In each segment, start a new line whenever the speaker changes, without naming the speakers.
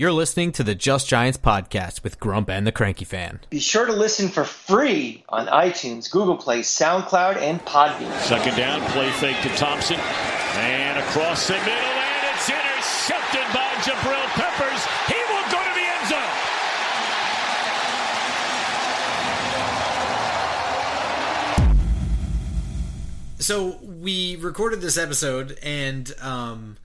You're listening to the Just Giants podcast with Grump and the Cranky Fan.
Be sure to listen for free on iTunes, Google Play, SoundCloud, and Podbean.
Second down, play fake to Thompson. And across the middle, and it's intercepted by Jabril Peppers. He will go to the end zone.
So we recorded this episode, and um,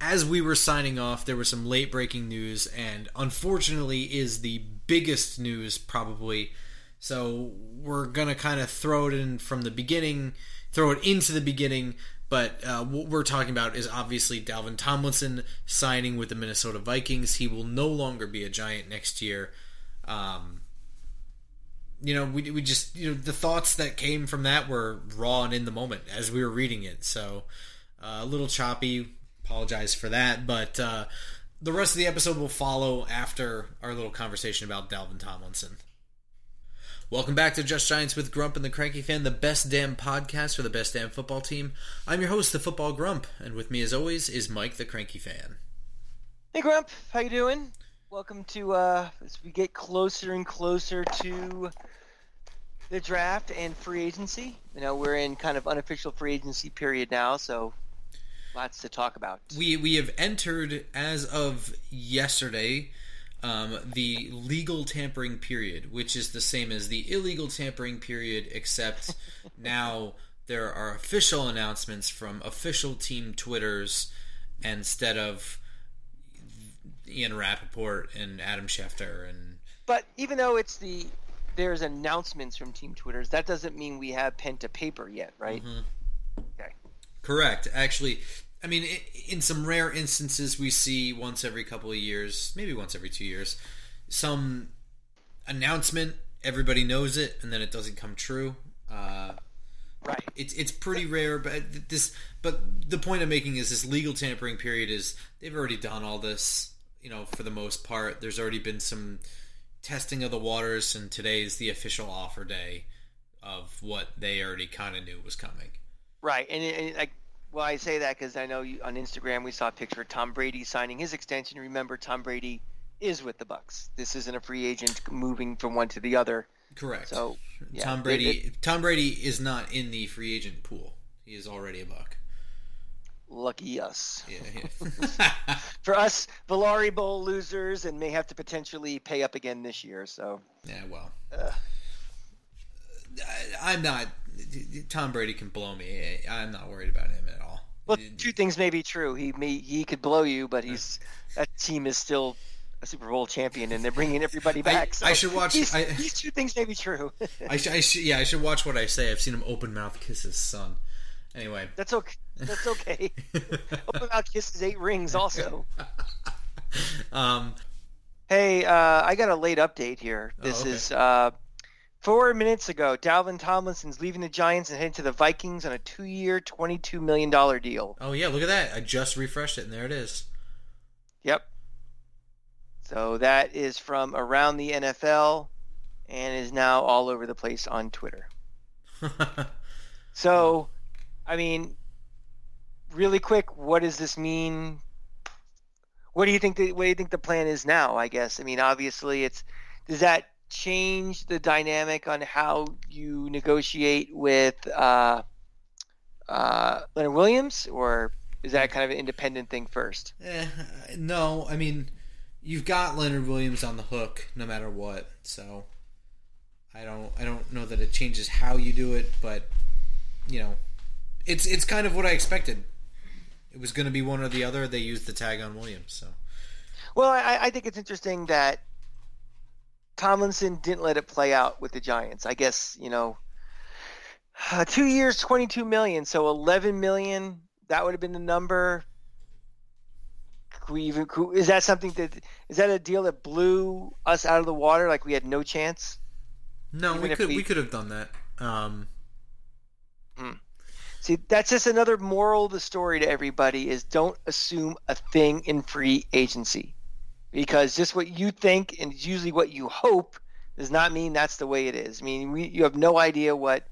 as we were signing off, there was some late breaking news, and unfortunately, is the biggest news probably. So we're gonna kind of throw it in from the beginning, throw it into the beginning. But uh, what we're talking about is obviously Dalvin Tomlinson signing with the Minnesota Vikings. He will no longer be a Giant next year. Um, you know, we, we just, you know, the thoughts that came from that were raw and in the moment as we were reading it. So uh, a little choppy. Apologize for that. But uh, the rest of the episode will follow after our little conversation about Dalvin Tomlinson. Welcome back to Just Giants with Grump and the Cranky Fan, the best damn podcast for the best damn football team. I'm your host, the Football Grump, and with me as always is Mike the Cranky Fan.
Hey Grump, how you doing? Welcome to uh, as we get closer and closer to the draft and free agency. You know, we're in kind of unofficial free agency period now, so lots to talk about.
We we have entered as of yesterday um, the legal tampering period, which is the same as the illegal tampering period, except now there are official announcements from official team Twitters instead of Ian Rapoport and Adam Schefter and.
But even though it's the there's announcements from team Twitters, that doesn't mean we have pen to paper yet, right?
Mm-hmm.
Okay.
Correct. Actually, I mean, in some rare instances, we see once every couple of years, maybe once every two years, some announcement. Everybody knows it, and then it doesn't come true. Uh,
right.
It's it's pretty rare, but this. But the point I'm making is this legal tampering period is they've already done all this. You know, for the most part, there's already been some testing of the waters, and today is the official offer day of what they already kind of knew was coming.
Right, and, and like well, I say that because I know you, on Instagram we saw a picture of Tom Brady signing his extension. Remember, Tom Brady is with the Bucks. This isn't a free agent moving from one to the other.
Correct.
So
yeah, Tom Brady, it, it, Tom Brady is not in the free agent pool. He is already a Buck.
Lucky us.
Yeah.
yeah. For us, Valari Bowl losers, and may have to potentially pay up again this year. So.
Yeah. Well. Uh, I, I'm not. Tom Brady can blow me. I'm not worried about him at all.
Well, two things may be true. He may he could blow you, but he's that team is still a Super Bowl champion, and they're bringing everybody back.
I,
so
I should watch.
These,
I,
these, two things may be true.
I, should, I should, yeah, I should watch what I say. I've seen him open mouth kiss his son. Anyway,
that's okay. That's okay. open mouth kisses eight rings also.
um,
hey, uh, I got a late update here. This
oh, okay.
is. Uh, Four minutes ago, Dalvin Tomlinson's leaving the Giants and heading to the Vikings on a two-year, $22 million deal.
Oh, yeah, look at that. I just refreshed it, and there it is.
Yep. So that is from around the NFL and is now all over the place on Twitter. so, I mean, really quick, what does this mean? What do you think? The, what do you think the plan is now? I guess. I mean, obviously, it's does that change the dynamic on how you negotiate with uh, uh, Leonard Williams, or is that kind of an independent thing first?
Eh, no, I mean you've got Leonard Williams on the hook no matter what, so I don't I don't know that it changes how you do it, but you know it's it's kind of what I expected. It was going to be one or the other. They used the tag on Williams, so.
Well, I, I think it's interesting that Tomlinson didn't let it play out with the Giants. I guess you know, uh, two years, twenty-two million, so eleven million. That would have been the number. Could we even? Could, is that something that is that a deal that blew us out of the water? Like we had no chance.
No, even we could we, we, could have done that. Um,
hmm. See, that's just another moral of the story to everybody: is don't assume a thing in free agency because just what you think and usually what you hope does not mean that's the way it is. I mean, we, you have no idea what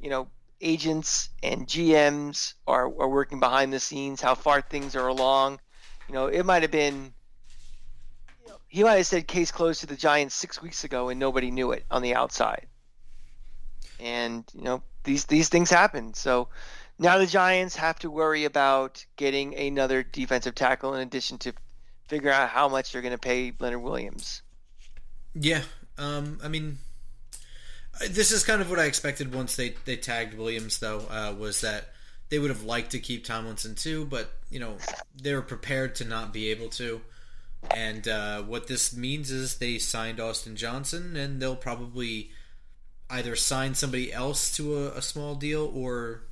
you know agents and GMs are, are working behind the scenes, how far things are along. You know, it might have been he might have said case closed to the Giants six weeks ago and nobody knew it on the outside. And you know these these things happen. So now the Giants have to worry about getting another defensive tackle in addition to figure out how much they're going to pay Leonard Williams.
Yeah, um, I mean, this is kind of what I expected once they they tagged Williams. Though uh, was that they would have liked to keep Tomlinson too, but you know they were prepared to not be able to. And uh, what this means is they signed Austin Johnson, and they'll probably either sign somebody else to a, a small deal or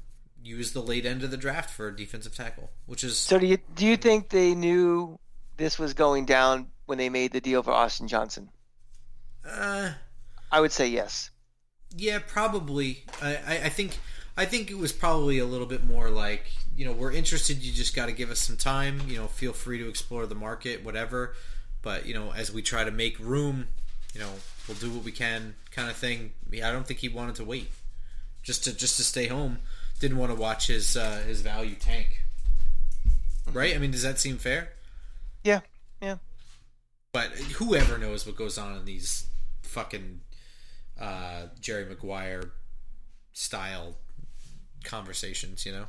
use the late end of the draft for a defensive tackle, which is
So do you do you think they knew this was going down when they made the deal for Austin Johnson?
uh,
I would say yes.
Yeah, probably. I, I, I think I think it was probably a little bit more like you know we're interested. You just got to give us some time. You know, feel free to explore the market, whatever. But you know, as we try to make room, you know, we'll do what we can, kind of thing. Yeah, I don't think he wanted to wait just to just to stay home. Didn't want to watch his uh, his value tank. Right? I mean, does that seem fair?
Yeah, yeah.
But whoever knows what goes on in these fucking uh, Jerry Maguire style conversations, you know?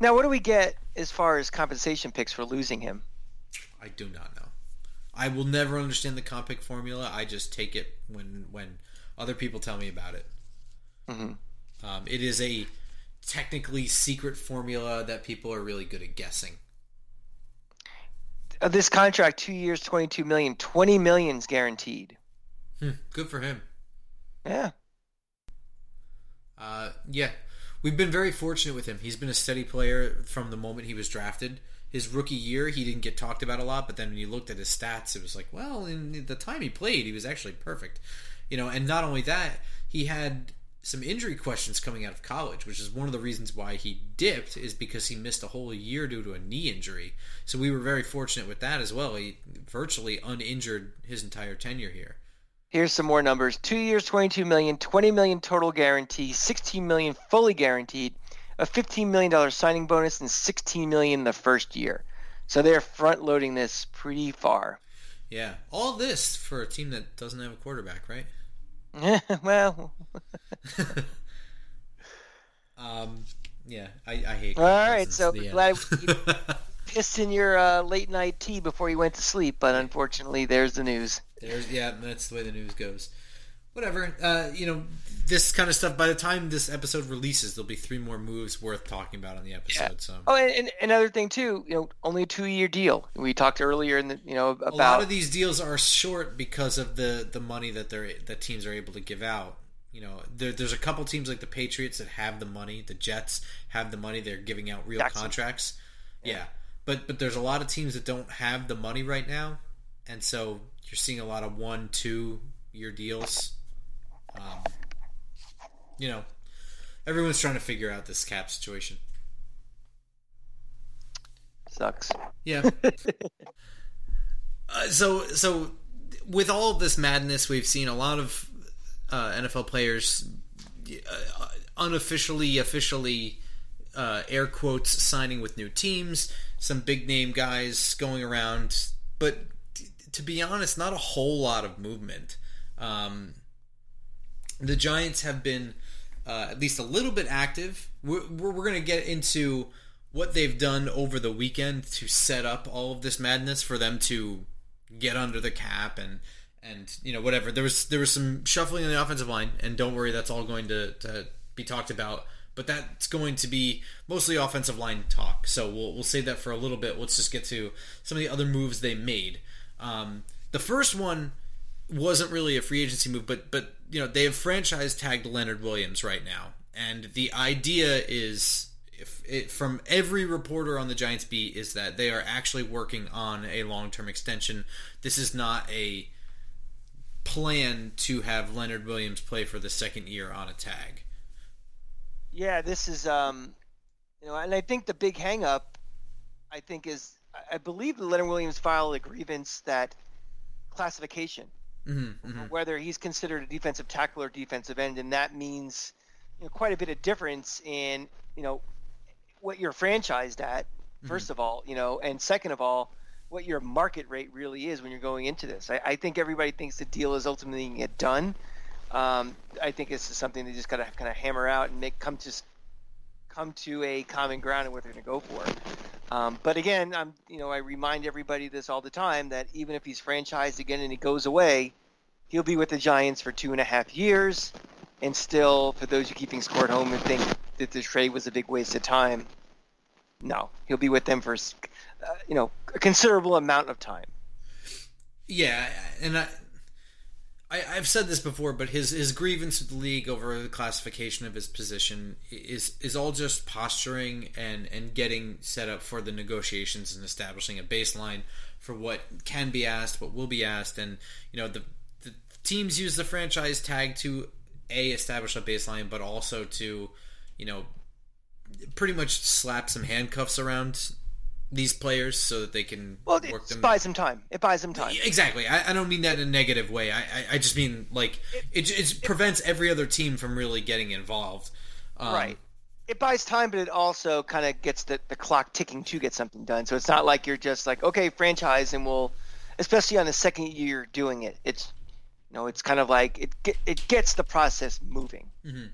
Now, what do we get as far as compensation picks for losing him?
I do not know. I will never understand the comp pick formula. I just take it when when other people tell me about it.
Mm-hmm.
Um, it is a technically secret formula that people are really good at guessing.
Uh, this contract, two years, twenty-two million, twenty million's guaranteed.
Hmm, good for him.
Yeah.
Uh, yeah, we've been very fortunate with him. He's been a steady player from the moment he was drafted. His rookie year, he didn't get talked about a lot, but then when you looked at his stats, it was like, well, in the time he played, he was actually perfect. You know, and not only that, he had some injury questions coming out of college, which is one of the reasons why he dipped, is because he missed a whole year due to a knee injury. So we were very fortunate with that as well. He virtually uninjured his entire tenure here.
Here's some more numbers. Two years, 22 million, 20 million total guarantee, 16 million fully guaranteed, a 15 million dollar signing bonus, and 16 million the first year. So they're front loading this pretty far.
Yeah, all this for a team that doesn't have a quarterback, right?
well,
um, yeah, I, I hate.
all right. So glad you pissed in your uh, late night tea before you went to sleep, but unfortunately, there's the news.
There's yeah, that's the way the news goes. Whatever. Uh, you know, this kind of stuff. By the time this episode releases, there'll be three more moves worth talking about on the episode.
Yeah.
So
Oh, and, and another thing too, you know, only a two-year deal. We talked earlier in the, you know, about
a lot of these deals are short because of the the money that they're that teams are able to give out. You know, there, there's a couple teams like the Patriots that have the money. The Jets have the money. They're giving out real
Jackson.
contracts. Yeah. but but there's a lot of teams that don't have the money right now, and so you're seeing a lot of one, two year deals. Um, you know, everyone's trying to figure out this cap situation.
sucks.
Yeah. uh, so so with all of this madness, we've seen a lot of uh, NFL players uh, unofficially, officially, uh, air quotes, signing with new teams. Some big name guys going around, but t- to be honest, not a whole lot of movement. Um, the Giants have been uh, at least a little bit active. We're, we're, we're going to get into what they've done over the weekend to set up all of this madness for them to get under the cap and and you know whatever. There was there was some shuffling in the offensive line, and don't worry, that's all going to, to be talked about. But that's going to be mostly offensive line talk. So we'll we'll save that for a little bit. Let's just get to some of the other moves they made. Um, the first one wasn't really a free agency move, but but you know they have franchise tagged Leonard Williams right now, and the idea is if it, from every reporter on the Giants beat is that they are actually working on a long term extension. This is not a plan to have Leonard Williams play for the second year on a tag.
Yeah, this is um, you know, and I think the big hang up, I think is I- believe Leonard Williams filed a grievance that classification,
Mm-hmm, mm-hmm.
whether he's considered a defensive tackle or defensive end, and that means you know quite a bit of difference in you know what you're franchised at. 1st of all, you know, and second of all, what your market rate really is when you're going into this. I, I think everybody thinks the deal is ultimately going to get done. Um, I think this is something they just got to kind of hammer out and make come to come to a common ground and what they're going to go for. Um, but again, I'm you know I remind everybody this all the time that even if he's franchised again and he goes away, he'll be with the Giants for two and a half years. And still, for those who keeping score at home and think that the trade was a big waste of time, no, he'll be with them for uh, you know a considerable amount of time.
Yeah, and I, I have said this before, but his his grievance with the league over the classification of his position is is all just posturing and and getting set up for the negotiations and establishing a baseline for what can be asked, what will be asked, and you know the the teams use the franchise tag to a establish a baseline, but also to you know pretty much slap some handcuffs around these players so that they can
well,
work
it
them.
buys them time. It buys them time.
Exactly. I, I don't mean that in a negative way. I, I, I just mean like it, it, it, prevents every other team from really getting involved.
Um, right. It buys time, but it also kind of gets the, the clock ticking to get something done. So it's not like you're just like, okay, franchise, and we'll, especially on the second year doing it. It's, you know, it's kind of like it it gets the process moving.
Mm-hmm.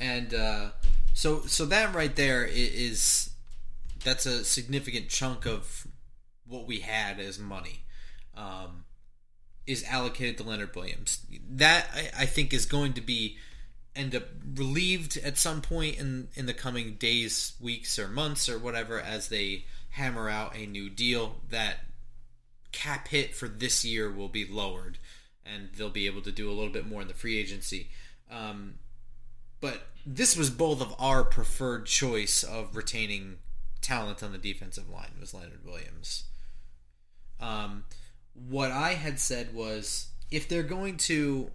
And uh, so so that right there is that's a significant chunk of what we had as money. Um, is allocated to Leonard Williams. That I, I, think is going to be end up relieved at some point in in the coming days, weeks, or months, or whatever, as they hammer out a new deal. That cap hit for this year will be lowered, and they'll be able to do a little bit more in the free agency. Um, but this was both of our preferred choice of retaining talent on the defensive line was Leonard Williams. Um, what I had said was if they're going to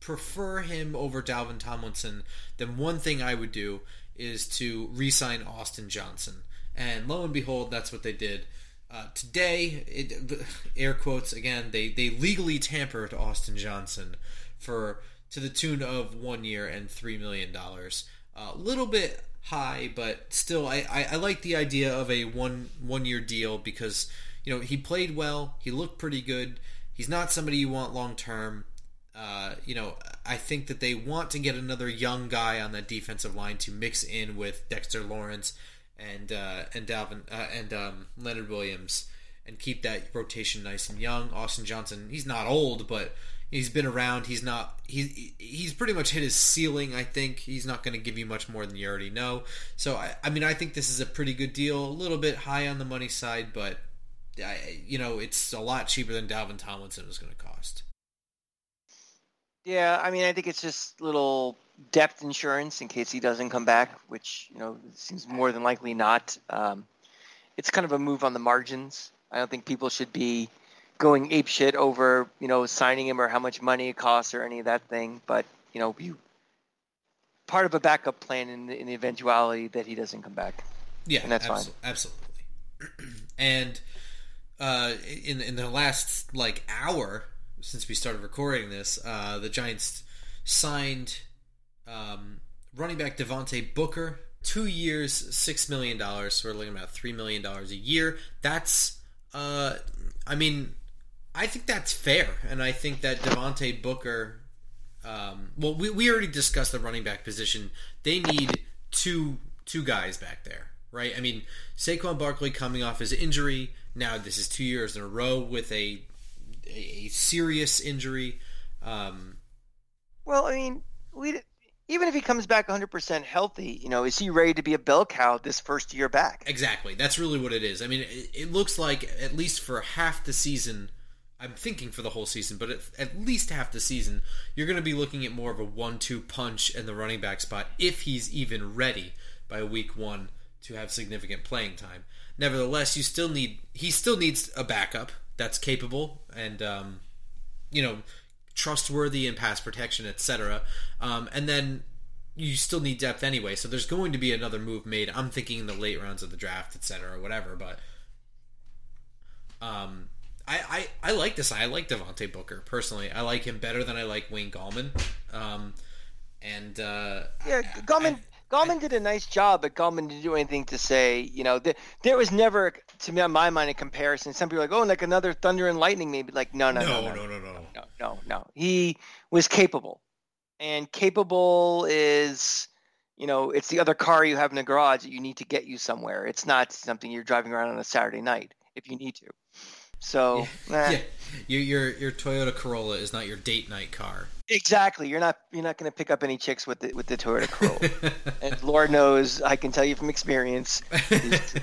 prefer him over Dalvin Tomlinson, then one thing I would do is to re-sign Austin Johnson. And lo and behold, that's what they did. Uh, today, it, air quotes again, they, they legally tampered Austin Johnson for to the tune of one year and three million dollars. A little bit high, but still, I, I, I, like the idea of a one one year deal because you know he played well, he looked pretty good. He's not somebody you want long term. Uh, you know, I think that they want to get another young guy on that defensive line to mix in with Dexter Lawrence and uh, and Dalvin uh, and um, Leonard Williams and keep that rotation nice and young. Austin Johnson, he's not old, but He's been around. He's not. He's he's pretty much hit his ceiling. I think he's not going to give you much more than you already know. So I, I mean, I think this is a pretty good deal. A little bit high on the money side, but I, you know, it's a lot cheaper than Dalvin Tomlinson was going to cost.
Yeah, I mean, I think it's just little depth insurance in case he doesn't come back, which you know seems more than likely not. Um, it's kind of a move on the margins. I don't think people should be going ape shit over you know signing him or how much money it costs or any of that thing. But you know, you part of a backup plan in the, in the eventuality that he doesn't come back.
Yeah, and that's abso- fine. Absolutely. and uh, in in the last like hour since we started recording this, uh, the Giants signed um, running back Devontae Booker. Two years, six million dollars. So we're looking about three million dollars a year. That's, uh, I mean, I think that's fair, and I think that Devontae Booker. Um, well, we, we already discussed the running back position. They need two two guys back there, right? I mean, Saquon Barkley coming off his injury. Now this is two years in a row with a a, a serious injury. Um,
well, I mean, we even if he comes back 100% healthy, you know, is he ready to be a bell cow this first year back?
Exactly. That's really what it is. I mean, it, it looks like at least for half the season I'm thinking for the whole season, but at, at least half the season, you're going to be looking at more of a one-two punch in the running back spot if he's even ready by week one to have significant playing time. Nevertheless, you still need he still needs a backup that's capable and um, you know trustworthy in pass protection, etc. Um, and then you still need depth anyway. So there's going to be another move made. I'm thinking in the late rounds of the draft, etc. or whatever. But um, I, I, I like this. I like Devontae Booker personally. I like him better than I like Wayne Gallman. Um, and uh,
yeah, Gallman. I, Gallman did a nice job, but Gallman didn't do anything to say, you know, th- there was never, to me, on my mind, a comparison. Some people are like, oh, like another Thunder and Lightning, maybe. Like, no, no, no,
no,
no,
no, no, no.
no, no, no. He was capable, and capable is, you know, it's the other car you have in the garage that you need to get you somewhere. It's not something you're driving around on a Saturday night if you need to. So, eh.
Yeah, your your your Toyota Corolla is not your date night car.
Exactly. You're not you're not going to pick up any chicks with the with the Toyota Corolla. and Lord knows, I can tell you from experience.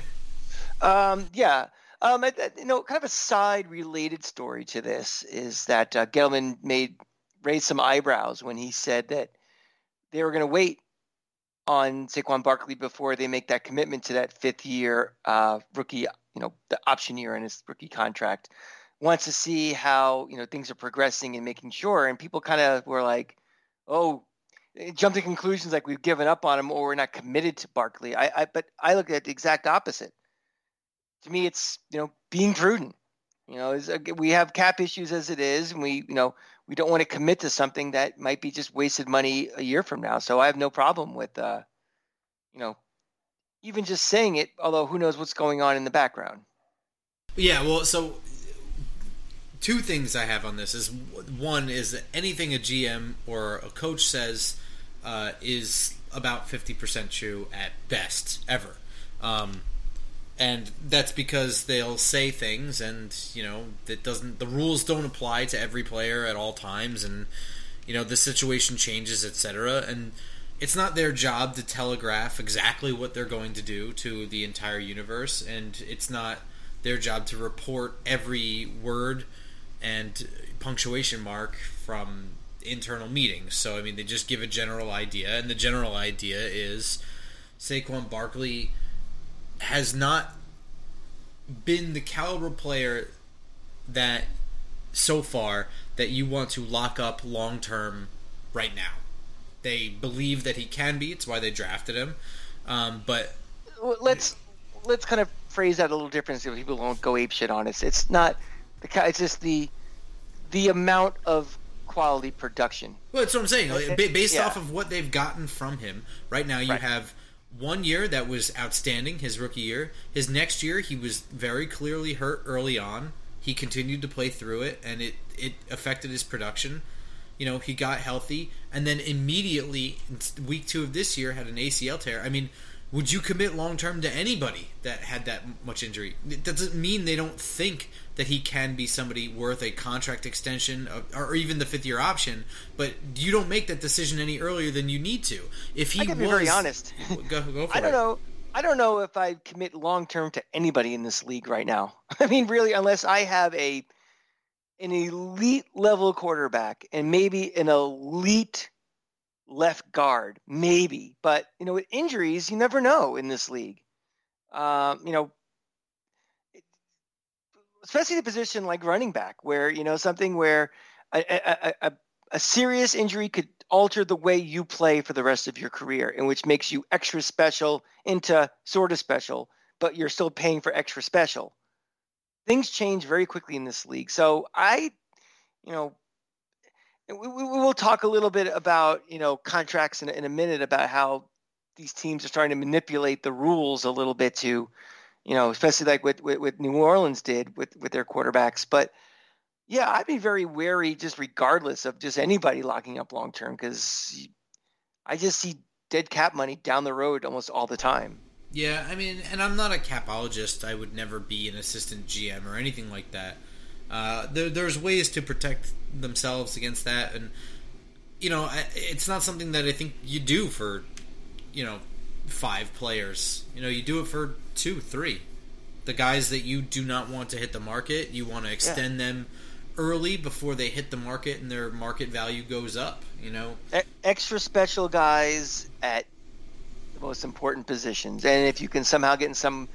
um, yeah. Um, you know, kind of a side related story to this is that uh, Gettleman made raised some eyebrows when he said that they were going to wait on Saquon Barkley before they make that commitment to that fifth year uh, rookie, you know, the option year in his rookie contract wants to see how you know things are progressing and making sure. And people kind of were like, "Oh, jump to conclusions like we've given up on him or we're not committed to Barkley." I, I but I look at the exact opposite. To me, it's you know being prudent. You know, we have cap issues as it is, and we you know we don't want to commit to something that might be just wasted money a year from now. So I have no problem with uh, you know even just saying it. Although who knows what's going on in the background.
Yeah, well, so two things I have on this is one is that anything a GM or a coach says uh, is about fifty percent true at best ever, um, and that's because they'll say things and you know that doesn't the rules don't apply to every player at all times and you know the situation changes etc and it's not their job to telegraph exactly what they're going to do to the entire universe and it's not their job to report every word and punctuation mark from internal meetings. So I mean, they just give a general idea, and the general idea is Saquon Barkley has not been the caliber player that so far that you want to lock up long term right now. They believe that he can be. It's why they drafted him. Um, but
let's let's kind of phrase that a little different so people won't go ape shit on us. It's not the it's just the the amount of quality production.
Well, that's what I'm saying. Based
Yeah.
off of what they've gotten from him, right now you
Right.
have one year that was outstanding, his rookie year. His next year, he was very clearly hurt early on. He continued to play through it, and it it affected his production. You know, he got healthy, and then immediately week two of this year had an ACL tear. I mean, would you commit long term to anybody that had that much injury? It doesn't mean they don't think that he can be somebody worth a contract extension or, or even the fifth year option, but you don't make that decision any earlier than you need to. If he
I can
was
be very honest.
go, go for
I don't
it.
know. I don't know if I commit long term to anybody in this league right now. I mean, really, unless I have a an elite level quarterback and maybe an elite left guard, maybe. But you know, with injuries, you never know in this league. Um, you know, especially the position like running back, where you know something where a, a, a, a serious injury could alter the way you play for the rest of your career, and which makes you extra special into sort of special, but you're still paying for extra special. Things change very quickly in this league, so I, you know, we, we will talk a little bit about you know contracts in, a- in a minute about how these teams are starting to manipulate the rules a little bit to, you know, especially like what, what, what New Orleans did with, with their quarterbacks. But yeah, I'd be very wary just regardless of just anybody locking up long term because I just see dead cap money down the road almost all the time.
Yeah, I mean, and I'm not a capologist. I would never be an assistant GM or anything like that. Uh, there, there's ways to protect themselves against that, and you know, I- it's not something that I think you do for, you know, five players. You know, you do it for two, three. The guys that you do not want to hit the market, you want to extend them early before they hit the market and their market value goes up. You know,
E- extra special guys at most important positions, and if you can somehow get in some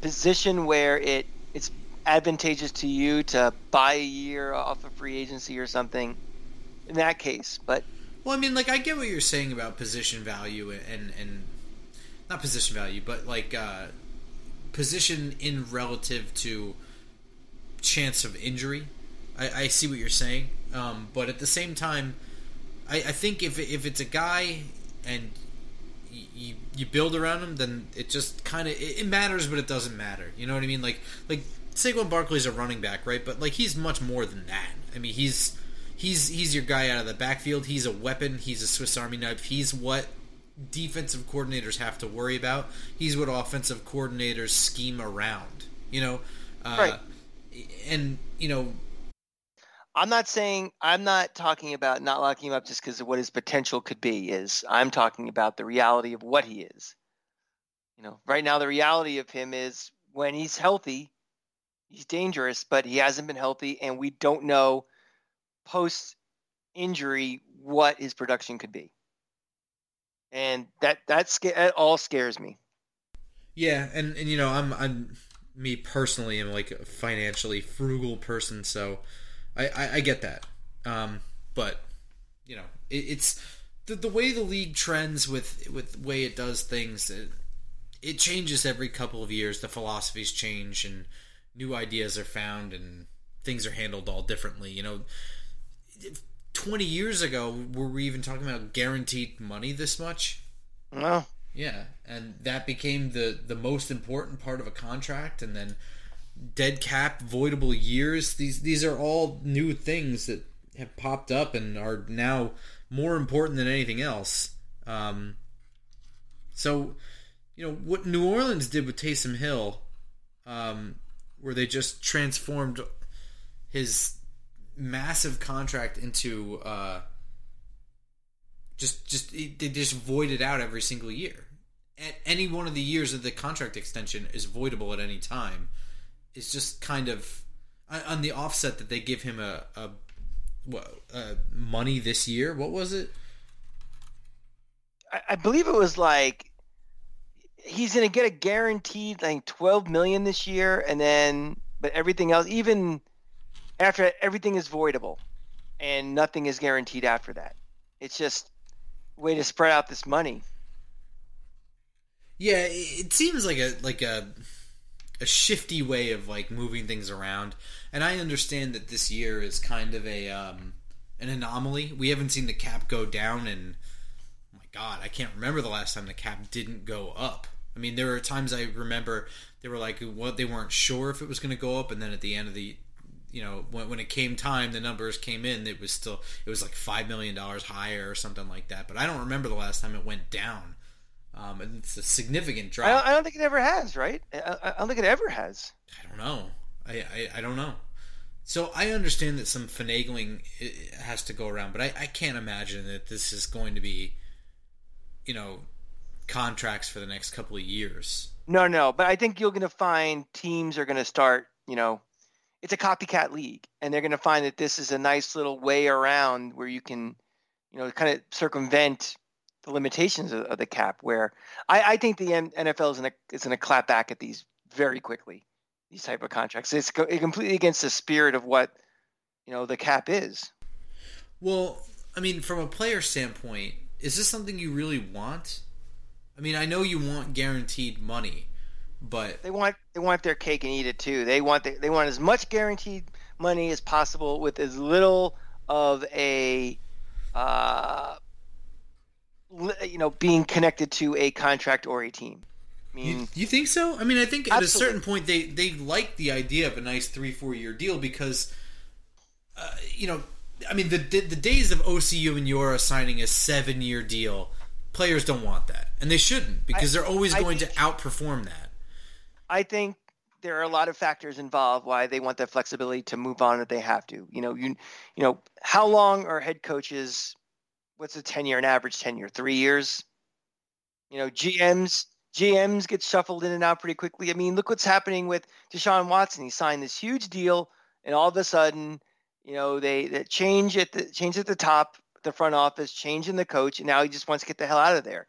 position where it it's advantageous to you to buy a year off of free agency or something, in that case. But
Well, I mean, like I get what you're saying about position value and and not position value, but like uh, position in relative to chance of injury. I, I see what you're saying, um, but at the same time, I, I think if if it's a guy and you, you build around him, then it just kind of it, it, matters, but it doesn't matter. You know what I mean? Like like Saquon Barkley's a running back, right? But like he's much more than that. I mean, he's he's he's your guy out of the backfield. He's a weapon. He's a Swiss Army knife. He's what defensive coordinators have to worry about. He's what offensive coordinators scheme around. You know, uh,
right?
And you know,
I'm not saying I'm not talking about not locking him up just because of what his potential could be. Is I'm talking about the reality of what he is. You know, right now the reality of him is when he's healthy, he's dangerous, but he hasn't been healthy, and we don't know post injury what his production could be. And that that's that all scares me.
Yeah, and, and you know, I'm I'm me personally am like a financially frugal person, so I, I, I get that. Um, but you know, it, it's the, the way the league trends with with the way it does things. It, it changes every couple of years. The philosophies change and new ideas are found and things are handled all differently. You know, 20 years ago, were we even talking about guaranteed money this much?
No.
Yeah, and that became the the most important part of a contract, and then dead cap, voidable years. These these are all new things that have popped up and are now more important than anything else. Um, so, you know what New Orleans did with Taysom Hill, um, where they just transformed his massive contract into uh, just just they just void it out every single year. At any one of the years of the contract extension is voidable at any time. Is just kind of on the offset that they give him a, a what uh, money this year. What was it?
I, I believe it was like he's going to get a guaranteed like 12 million this year and then but everything else even after everything is voidable and nothing is guaranteed after that. It's just way to spread out this money.
Yeah, it seems like a like a a shifty way of like moving things around. And I understand that this year is kind of a um, an anomaly. We haven't seen the cap go down and oh my god, I can't remember the last time the cap didn't go up. I mean, there were times I remember they were like what they weren't sure if it was going to go up and then at the end of the you know when, when it came time the numbers came in it was still it was like five million dollars higher or something like that but i don't remember the last time it went down um, and it's a significant drop
I don't, I don't, think it ever has right? I, I, don't think it ever has.
I don't know. I, I, I don't know. So i understand that some finagling has to go around but I, I can't imagine that this is going to be you know contracts for the next couple of years.
No no but i think you're going to find teams are going to start you know it's a copycat league, and they're going to find that this is a nice little way around where you can, you know, kind of circumvent the limitations of, of the cap. Where I, I think the NFL is going to is going to clap back at these very quickly. These type of contracts, it's completely against the spirit of what you know the cap is.
Well, I mean, from a player standpoint, is this something you really want? I mean, I know you want guaranteed money, but
they want they want their cake and eat it too. They want the, they want as much guaranteed money as possible with as little of a uh, you know being connected to a contract or a team.
I mean, you, you think so? I mean, I think at absolutely. a certain point they they like the idea of a nice three four year deal because uh, you know I mean the the days of OCU and Umenyiora signing a seven year deal players don't want that and they shouldn't because I, they're always going to outperform that
I think there are a lot of factors involved why they want that flexibility to move on if they have to. You know, you you know, how long are head coaches? What's a 10 year, An average 10 year, Three years. You know, GMs GMs get shuffled in and out pretty quickly. I mean, look what's happening with Deshaun Watson. He signed this huge deal, and all of a sudden, you know, they, they change at the change at the top, the front office, change in the coach, and now he just wants to get the hell out of there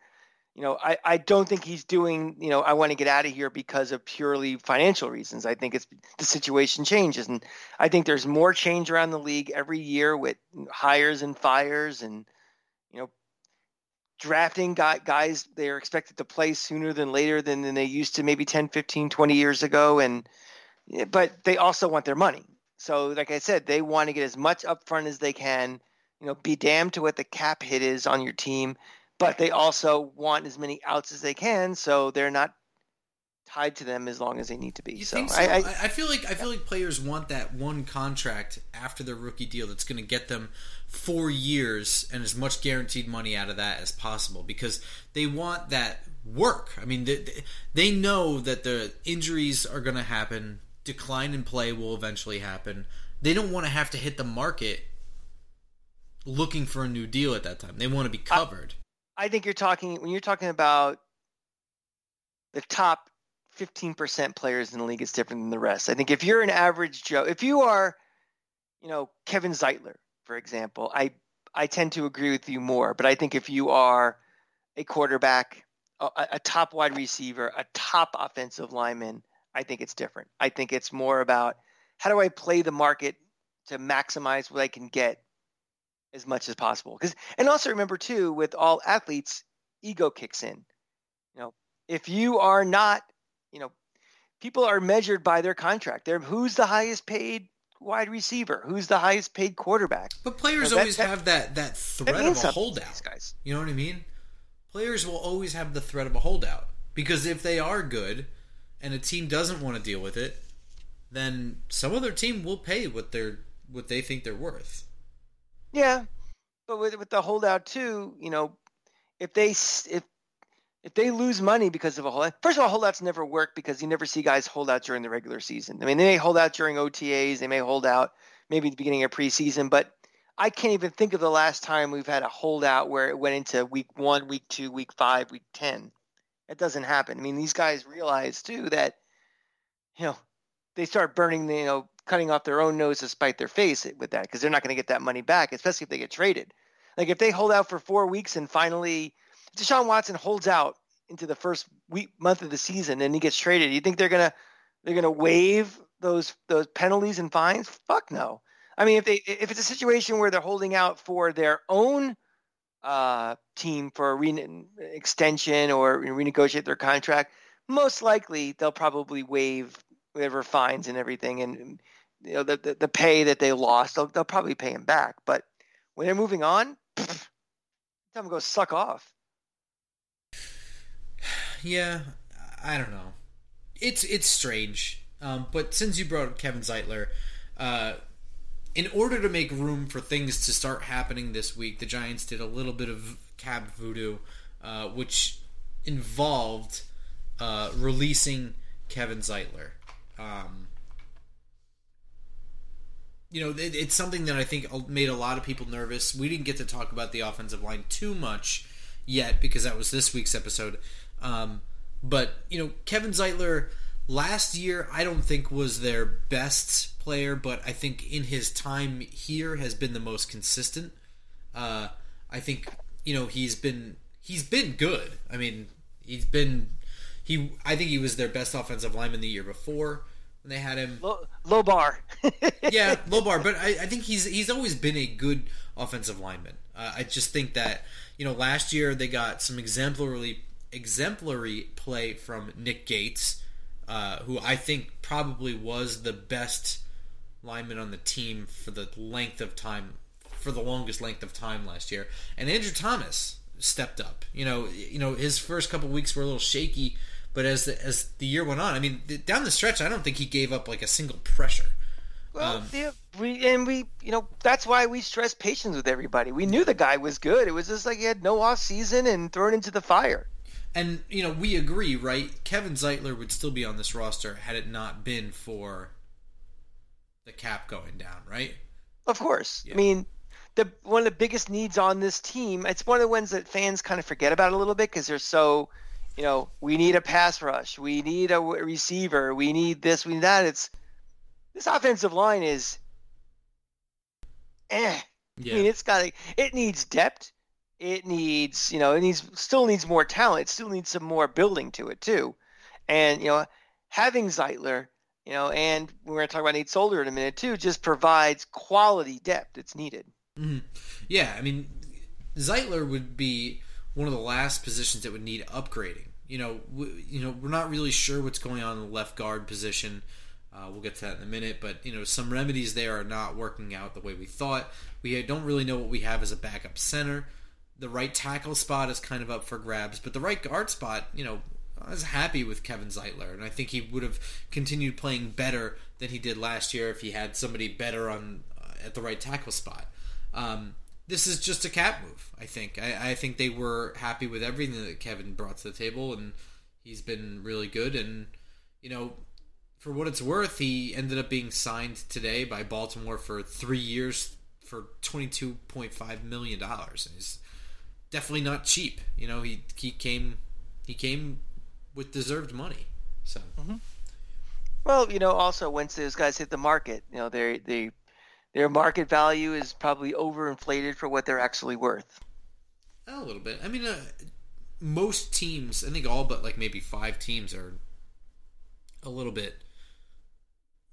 you know, I, I don't think he's doing, you know, I want to get out of here because of purely financial reasons. I think it's the situation changes. And I think there's more change around the league every year with hires and fires and, drafting got guys they're expected to play sooner than later than, than they used to maybe 10, 15, 20 years ago. And, but they also want their money. So, like I said, they want to get as much upfront as they can, you know, be damned to what the cap hit is on your team but they also want as many outs as they can, so they're not tied to them as long as they need to be.
You
so,
think so?
I, I,
I feel like I feel like players want that one contract after their rookie deal that's going to get them four years and as much guaranteed money out of that as possible because they want that work. I mean, they, they know that the injuries are going to happen, decline in play will eventually happen. They don't want to have to hit the market looking for a new deal at that time. They want to be covered.
I think you're talking when you're talking about the top 15% players in the league is different than the rest. I think if you're an average Joe, if you are, you know, Kevin Zeitler, for example, I I tend to agree with you more. But I think if you are a quarterback, a, a top wide receiver, a top offensive lineman, I think it's different. I think it's more about how do I play the market to maximize what I can get as much as possible. Because and also remember too, with all athletes, ego kicks in. You know, if you are not, you know, people are measured by their contract. They're who's the highest paid wide receiver, who's the highest paid quarterback.
But players
that-
always
that-
have that that
That
threat
means
of a holdout.
guys.
You know what I mean? Players will always have the threat of a holdout because if they are good and a team doesn't want to deal with it, then some other team will pay what they're what they think they're worth.
Yeah, but with with the holdout too, you know, if they if if they lose money because of a holdout, first of all, holdouts never work because you never see guys hold out during the regular season. I mean, they may hold out during OTAs, they may hold out maybe at the beginning of preseason, but I can't even think of the last time we've had a holdout where it went into week one, week two, week five, week ten. It doesn't happen. I mean, these guys realize too that you know they start burning the you know cutting off their own nose to spite their face with that because they're not going to get that money back, especially if they get traded. Like if they hold out for four weeks and finally Deshaun Watson holds out into the first week month of the season and he gets traded, you think they're gonna they're gonna waive those those penalties and fines? Fuck no. I mean, if they if it's a situation where they're holding out for their own uh, team for a re- extension or renegotiate their contract, most likely they'll probably waive whatever fines and everything, and you know the the, the pay that they lost, they'll, they'll probably pay him back. But when they're moving on, tell them to go suck off.
Yeah, I don't know. It's it's strange. Um, but since you brought up Kevin Zeitler, uh, in order to make room for things to start happening this week, the Giants did a little bit of cap voodoo, uh, which involved uh, releasing Kevin Zeitler. Um, you know, it, it's something that I think made a lot of people nervous. We didn't get to talk about the offensive line too much yet because that was this week's episode. Um, but you know, Kevin Zeitler last year I don't think was their best player, but I think in his time here has been the most consistent. Uh, I think you know he's been he's been good. I mean, he's been he. I think he was their best offensive lineman the year before when they had him.
Low, low bar.
yeah, low bar, but I, I think he's he's always been a good offensive lineman. Uh, I just think that you know last year they got some exemplary exemplary play from Nick Gates, uh, who I think probably was the best lineman on the team for the length of time, for the longest length of time last year. And Andrew Thomas stepped up. You know, you know his first couple weeks were a little shaky, but as the, as the year went on, I mean, down the stretch, I don't think he gave up like a single pressure.
Well,
Um,
yeah, we and we, you know, that's why we stress patience with everybody. We knew the guy was good. It was just like he had no off season and thrown into the fire.
And you know, we agree, right? Kevin Zeitler would still be on this roster had it not been for the cap going down, right?
Of course.
Yeah.
I mean, the one of the biggest needs on this team. It's one of the ones that fans kind of forget about a little bit because they're so, you know, we need a pass rush, we need a receiver, we need this, we need that. It's this offensive line is, eh.
Yeah.
I mean, it's got it needs depth. It needs, you know, it needs still needs more talent. It still needs some more building to it too. And you know, having Zeitler, you know, and we're going to talk about Nate Solder in a minute too, just provides quality depth that's needed.
Mhm. Yeah, I mean, Zeitler would be one of the last positions that would need upgrading. You know, w- you know, we're not really sure what's going on in the left guard position. Uh, we'll get to that in a minute, but you know, some remedies there are not working out the way we thought. We don't really know what we have as a backup center. The right tackle spot is kind of up for grabs, but the right guard spot, you know, I was happy with Kevin Zeitler, and I think he would have continued playing better than he did last year if he had somebody better on uh, at the right tackle spot. Um, this is just a cap move. I think. I, I, think they were happy with everything that Kevin brought to the table, and he's been really good. And you know, for what it's worth, he ended up being signed today by Baltimore for three years for twenty two point five million dollars. and He's definitely not cheap. You know, he he came he came with deserved money. So.
Mm-hmm. Well, you know, also once those guys hit the market, you know, they they their market value is probably overinflated for what they're actually worth.
A little bit. I mean, uh, most teams, I think all but like maybe five teams are a little bit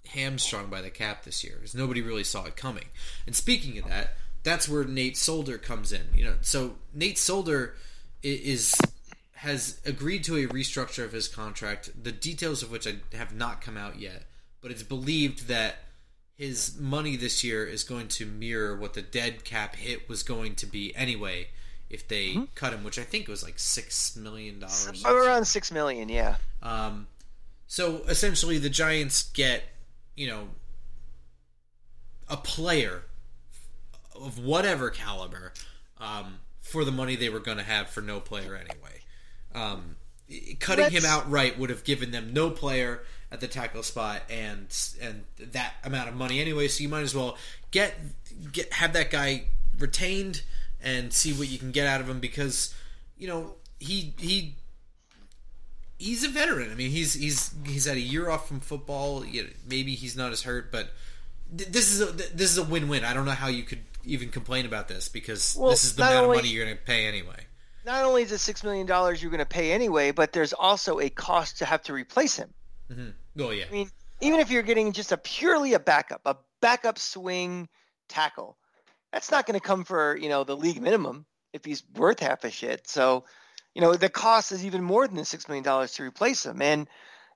hamstrung by the cap this year because nobody really saw it coming. And speaking of that, that's where Nate Solder comes in. You know, so Nate Solder is has agreed to a restructure of his contract, the details of which I have not come out yet, but it's believed that his money this year is going to mirror what the dead cap hit was going to be anyway if they mm-hmm. cut him, which I think was like six million dollars.
Around six million, yeah.
Um, so essentially, the Giants get you know a player of whatever caliber um, for the money they were going to have for no player anyway. Um, cutting Let's... him outright would have given them no player at the tackle spot and and that amount of money anyway. So you might as well get get have that guy retained and see what you can get out of him because you know he he he's a veteran. I mean he's he's he's had a year off from football. Maybe he's not as hurt, but this is a, this is a win win. I don't know how you could even complain about this because well, this is the amount only, of money you're going to pay anyway.
Not only is it six million dollars you're going to pay anyway, but there's also a cost to have to replace him.
Mm-hmm. Oh yeah.
I mean, even if you're getting just a purely a backup, a backup swing tackle, that's not going to come for you know the league minimum if he's worth half a shit. So, you know, the cost is even more than the six million dollars to replace him. And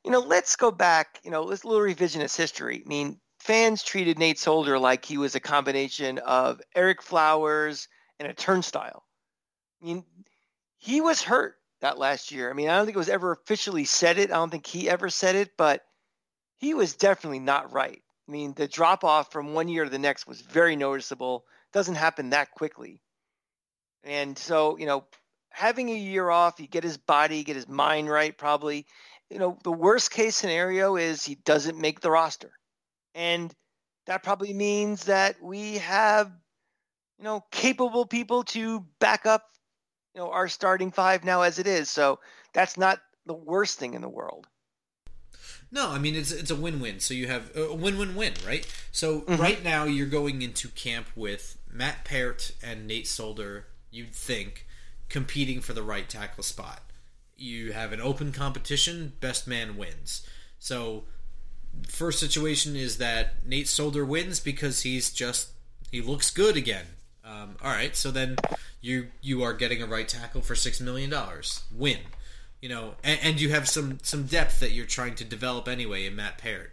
you know, let's go back. You know, let's a little revisionist history. I mean, fans treated Nate Solder like he was a combination of Ereck Flowers and a turnstile. I mean, he was hurt that last year. I mean, I don't think it was ever officially said it. I don't think he ever said it, but he was definitely not right. I mean, the drop off from one year to the next was very noticeable. Doesn't happen that quickly. And so, you know, having a year off, you get his body, get his mind right, probably. You know, the worst case scenario is he doesn't make the roster. And that probably means that we have, you know, capable people to back up you know our starting five now as it is. So that's not the worst thing in the world.
No, I mean it's it's a win-win. So you have a win-win-win, right? So mm-hmm. right now you're going into camp with Matt Peart and Nate Solder. You'd think competing for the right tackle spot. You have an open competition, best man wins. So first situation is that Nate Solder wins because he's just he looks good again. Um, all right, so then you you are getting a right tackle for six million dollars. Win, you know, and, and, you have some some depth that you're trying to develop anyway in Matt Peart.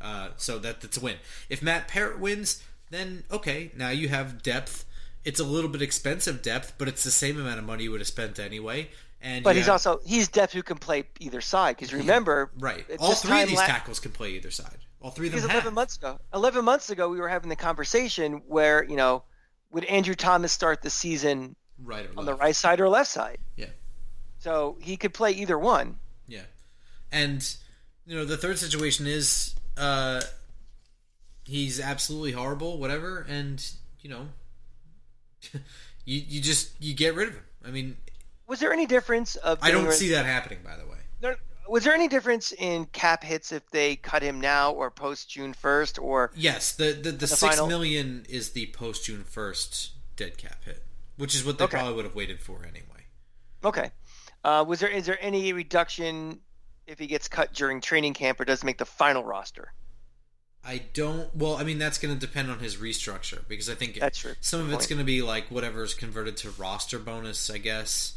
Uh, so that that's a win. If Matt Peart wins, then okay, now you have depth. It's a little bit expensive depth, but it's the same amount of money you would have spent anyway. And
but he's also he's depth who can play either side. Because remember,
right, all three of these la- tackles can play either side. All three of them.
Eleven months ago, eleven months ago, we were having the conversation where you know would Andrew Thomas start the season
right
on the right side or left side?
Yeah.
So he could play either one.
Yeah. And you know, the third situation is uh he's absolutely horrible, whatever, and you know you you just you get rid of him. I mean
Was there any difference of
I don't see that happening by the way.
There, was there any difference in cap hits if they cut him now or post June first or
yes the the, the, the six million is the post June first dead cap hit, which is what they okay. probably would have waited for anyway.
Okay, uh, was there is there any reduction if he gets cut during training camp or does make the final roster?
I don't. Well, I mean that's going to depend on his restructure because I think
that's true.
Some of it's going to be like whatever is converted to roster bonus, I guess,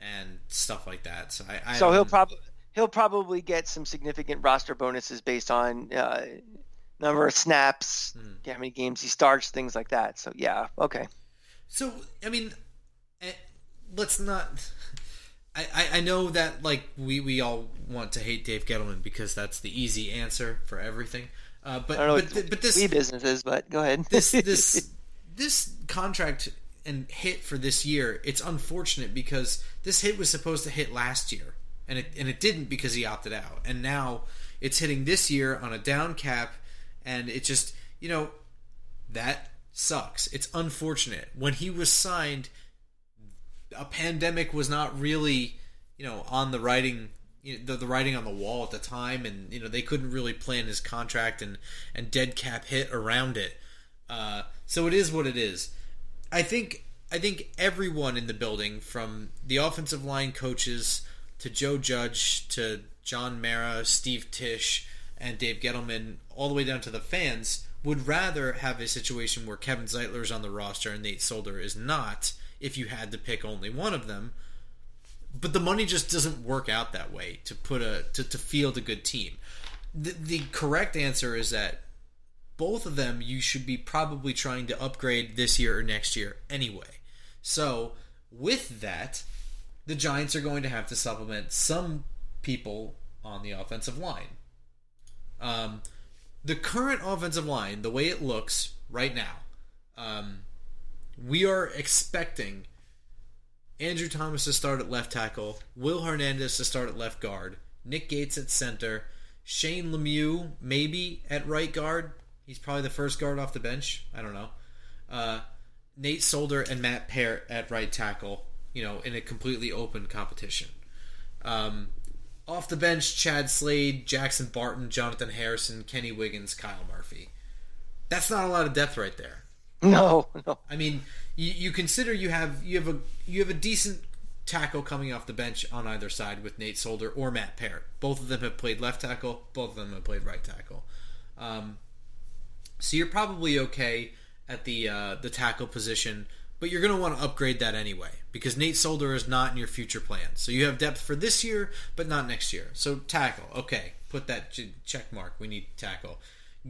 and stuff like that. So I. I
so he'll probably he'll probably get some significant roster bonuses based on uh, number of snaps, mm. how many games he starts, things like that. So yeah, okay.
So I mean, let's not. I, I, know that like we, we all want to hate Dave Gettleman because that's the easy answer for everything. Uh, but
I don't know
but,
what
but this
we businesses, but go ahead.
this this this contract and hit for this year, it's unfortunate because this hit was supposed to hit last year, and it and it didn't because he opted out, and now it's hitting this year on a down cap, and it just you know that sucks. It's unfortunate when he was signed. A pandemic was not really you know on the writing you know, the, the writing on the wall at the time, and you know they couldn't really plan his contract and and dead cap hit around it. Uh, so it is what it is. I think I think everyone in the building, from the offensive line coaches to Joe Judge to John Mara, Steve Tisch, and Dave Gettleman, all the way down to the fans, would rather have a situation where Kevin Zeitler is on the roster and Nate Solder is not. If you had to pick only one of them, but the money just doesn't work out that way to put a to, to field a good team. The, the correct answer is that both of them you should be probably trying to upgrade this year or next year anyway. So with that, the Giants are going to have to supplement some people on the offensive line. Um, the current offensive line, the way it looks right now, um, we are expecting Andrew Thomas to start at left tackle, Will Hernandez to start at left guard, Nick Gates at center, Shane Lemieux maybe at right guard. He's probably the first guard off the bench. I don't know. Uh, Nate Solder and Matt Peart at right tackle. You know, in a completely open competition. Um, off the bench, Chad Slade, Jackson Barton, Jonathan Harrison, Kenny Wiggins, Kyle Murphy. That's not a lot of depth right there.
no, no.
I mean, you, you consider you have you have a you have a decent tackle coming off the bench on either side with Nate Solder or Matt Peart. Both of them have played left tackle. Both of them have played right tackle. Um, so you're probably okay at the uh, the tackle position, but you're going to want to upgrade that anyway because Nate Solder is not in your future plans. So you have depth for this year, but not next year. So tackle, okay, put that check mark. We need tackle.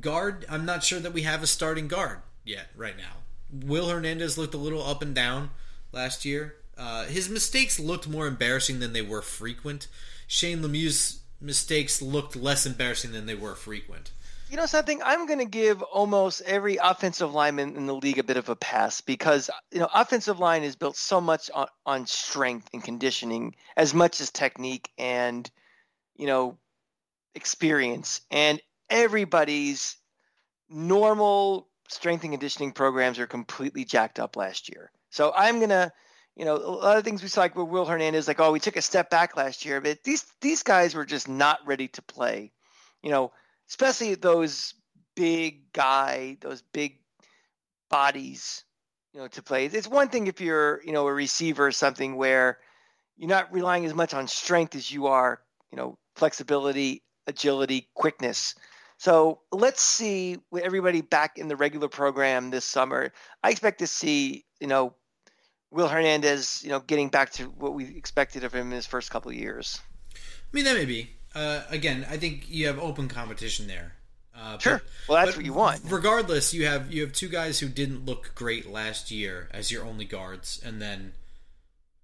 Guard, I'm not sure that we have a starting guard yet right now. Will Hernandez looked a little up and down last year. Uh, his mistakes looked more embarrassing than they were frequent. Shane Lemieux's mistakes looked less embarrassing than they were frequent.
You know something? I'm going to give almost every offensive lineman in the league a bit of a pass because you know offensive line is built so much on, on strength and conditioning as much as technique and you know experience and everybody's normal strength and conditioning programs are completely jacked up last year. So I'm gonna, you know, a lot of things we saw like with Will Hernandez, like oh we took a step back last year, but these these guys were just not ready to play. You know, especially those big guy, those big bodies, you know, to play. It's one thing if you're, you know, a receiver or something where you're not relying as much on strength as you are, you know, flexibility, agility, quickness. So let's see with everybody back in the regular program this summer. I expect to see, you know, Will Hernandez, you know, getting back to what we expected of him in his first couple of years.
I mean, that may be. Uh, again, I think you have open competition there. Uh,
Sure.
but-
Well, that's what you want.
Regardless, you have you have two guys who didn't look great last year as your only guards, and then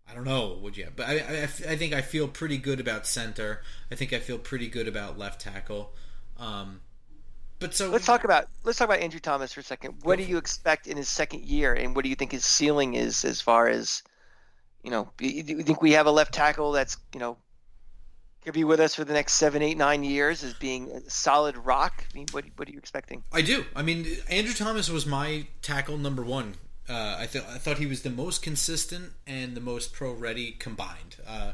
I don't know what you have, but I, I, I think I feel pretty good about center. I think I feel pretty good about left tackle. Um, but so
Let's talk about let's talk about Andrew Thomas for a second. What do you expect in his second year, and what do you think his ceiling is as far as you know? Do you think we have a left tackle that's you know could be with us for the next seven, eight, nine years as being solid rock? I mean, what what are you expecting?
I do. I mean, Andrew Thomas was my tackle number one. Uh, I thought I thought he was the most consistent and the most pro ready combined. Uh,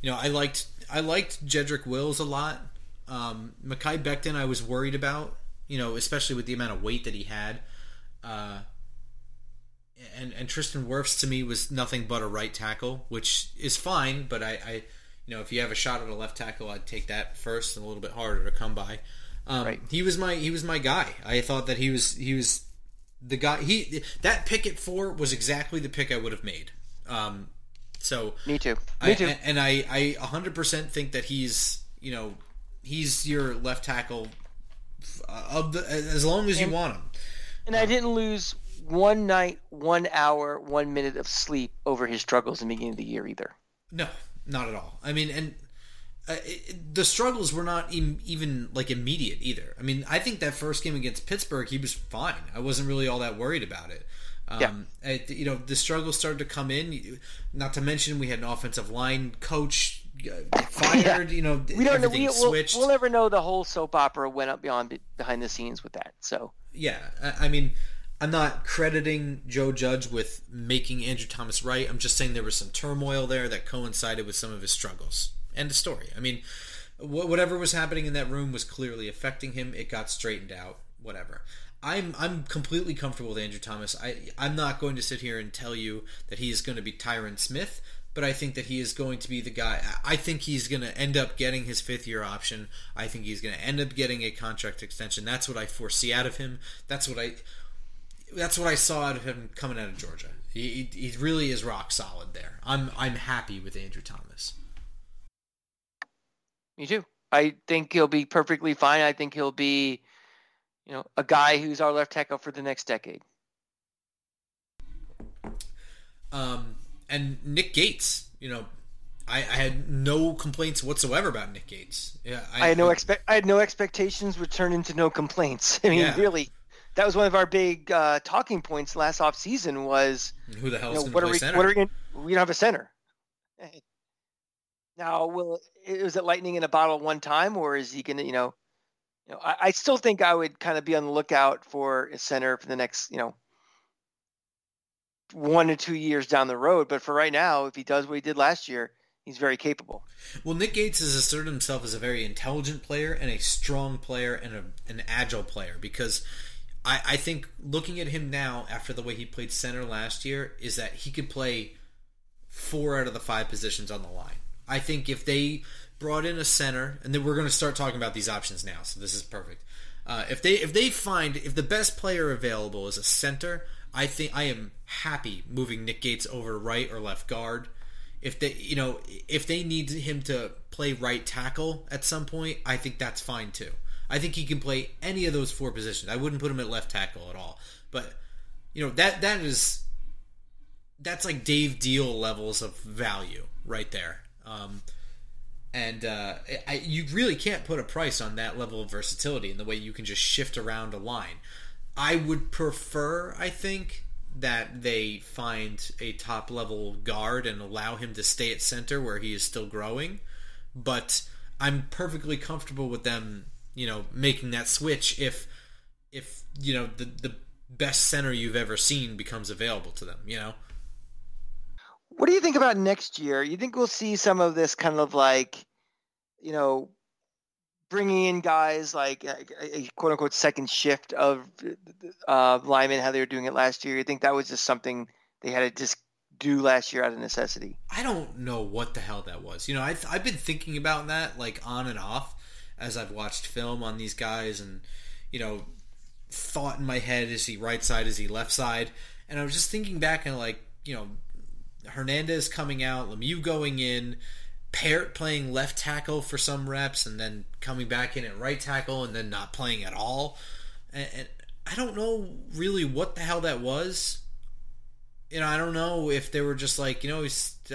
you know, I liked I liked Jedrick Wills a lot. Um, Mekhi Becton, I was worried about. You know, especially with the amount of weight that he had. Uh, and and Tristan Wirfs to me was nothing but a right tackle, which is fine. But I, I you know, if you have a shot at a left tackle, I'd take that first, and a little bit harder to come by. Um,
Right.
He was my he was my guy. I thought that he was he was the guy. He that pick at four was exactly the pick I would have made. Um, so
Me too. Me
I,
too.
and I I 100% think that he's you know he's your left tackle uh, of the as long as you want him.
And I didn't lose one night, one hour, one minute of sleep over his struggles in the beginning of the year either.
No, not at all. I mean, and uh, it, the struggles were not Im- even like immediate either. I mean, I think that first game against Pittsburgh, he was fine. I wasn't really all that worried about it. Um, yeah. You know, the struggles started to come in. Not to mention, we had an offensive line coach uh, fired. Yeah. You know,
we don't know. We, will we'll never know the whole soap opera went up beyond behind the scenes with that. So
yeah, I, I mean. I'm not crediting Joe Judge with making Andrew Thomas right. I'm just saying there was some turmoil there that coincided with some of his struggles. End of story. I mean, whatever was happening in that room was clearly affecting him. It got straightened out. Whatever. I'm I'm completely comfortable with Andrew Thomas. I I'm not going to sit here and tell you that he is going to be Tyron Smith, but I think that he is going to be the guy. I think he's going to end up getting his fifth year option. I think he's going to end up getting a contract extension. That's what I foresee out of him. That's what I that's what I saw out of him coming out of Georgia. He, he, he really is rock solid there. I'm I'm happy with Andrew Thomas.
Me too. I think he'll be perfectly fine. I think he'll be you know, a guy who's our left tackle for the next decade.
Um, and Nick Gates, you know, I, I had no complaints whatsoever about Nick Gates. Yeah,
I, I had no expect, I had no expectations, would turn into no complaints. I mean, yeah. really, that was one of our big uh, talking points last off season was
who the hell
is
you know, what, are we,
center? what are we going we don't have a center. Now, will is it lightning in a bottle one time, or is he going to, you know, you know, I, I still think I would kind of be on the lookout for a center for the next, you know, one to two years down the road. But for right now, if he does what he did last year, he's very capable.
Well, Nick Gates has asserted himself as a very intelligent player and a strong player and a, an agile player because I, I think looking at him now after the way he played center last year is that he could play four out of the five positions on the line. I think if they brought in a center, and then we're going to start talking about these options now. So this is perfect. Uh, if they if they find if the best player available is a center, I think I am happy moving Nick Gates over right or left guard. If they you know if they need him to play right tackle at some point, I think that's fine too. I think he can play any of those four positions. I wouldn't put him at left tackle at all. But you know that that is that's like Dave Deal levels of value right there. Um, and uh, I, you really can't put a price on that level of versatility in the way you can just shift around a line. I would prefer, I think, that they find a top level guard and allow him to stay at center where he is still growing. But I'm perfectly comfortable with them, you know, making that switch if if you know the the best center you've ever seen becomes available to them. You know.
What do you think about next year? You think we'll see some of this kind of like, you know, bringing in guys like a, a quote unquote second shift of uh, linemen, how they were doing it last year? You think that was just something they had to just do last year out of necessity?
I don't know what the hell that was. You know, I've, I've been thinking about that like on and off as I've watched film on these guys and, you know, thought in my head is he right side, is he left side? And I was just thinking back and like, you know, Hernandez coming out, Lemieux going in, Peart playing left tackle for some reps, and then coming back in at right tackle, and then not playing at all. And, and I don't know really what the hell that was. You know, I don't know if they were just like, you know,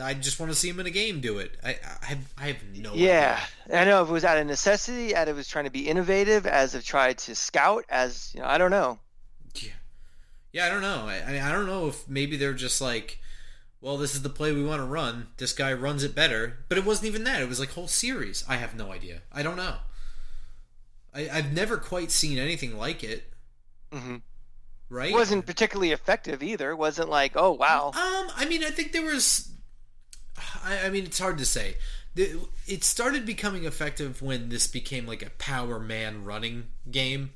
I just want to see him in a game do it. I, I have, I have no. Idea.
Yeah, idea. I know if it was out of necessity, as it was trying to be innovative, as of tried to scout, as you know, I don't know.
Yeah, yeah, I don't know. I, I mean, I don't know if maybe they're just like, well, this is the play we want to run. This guy runs it better. But it wasn't even that. It was like whole series. I have no idea. I don't know. I, have never quite seen anything like it.
Mm-hmm.
Right?
It wasn't particularly effective either. It wasn't like, oh wow.
Um, I mean, I think there was. I, I mean, it's hard to say. It started becoming effective when this became like a power man running game.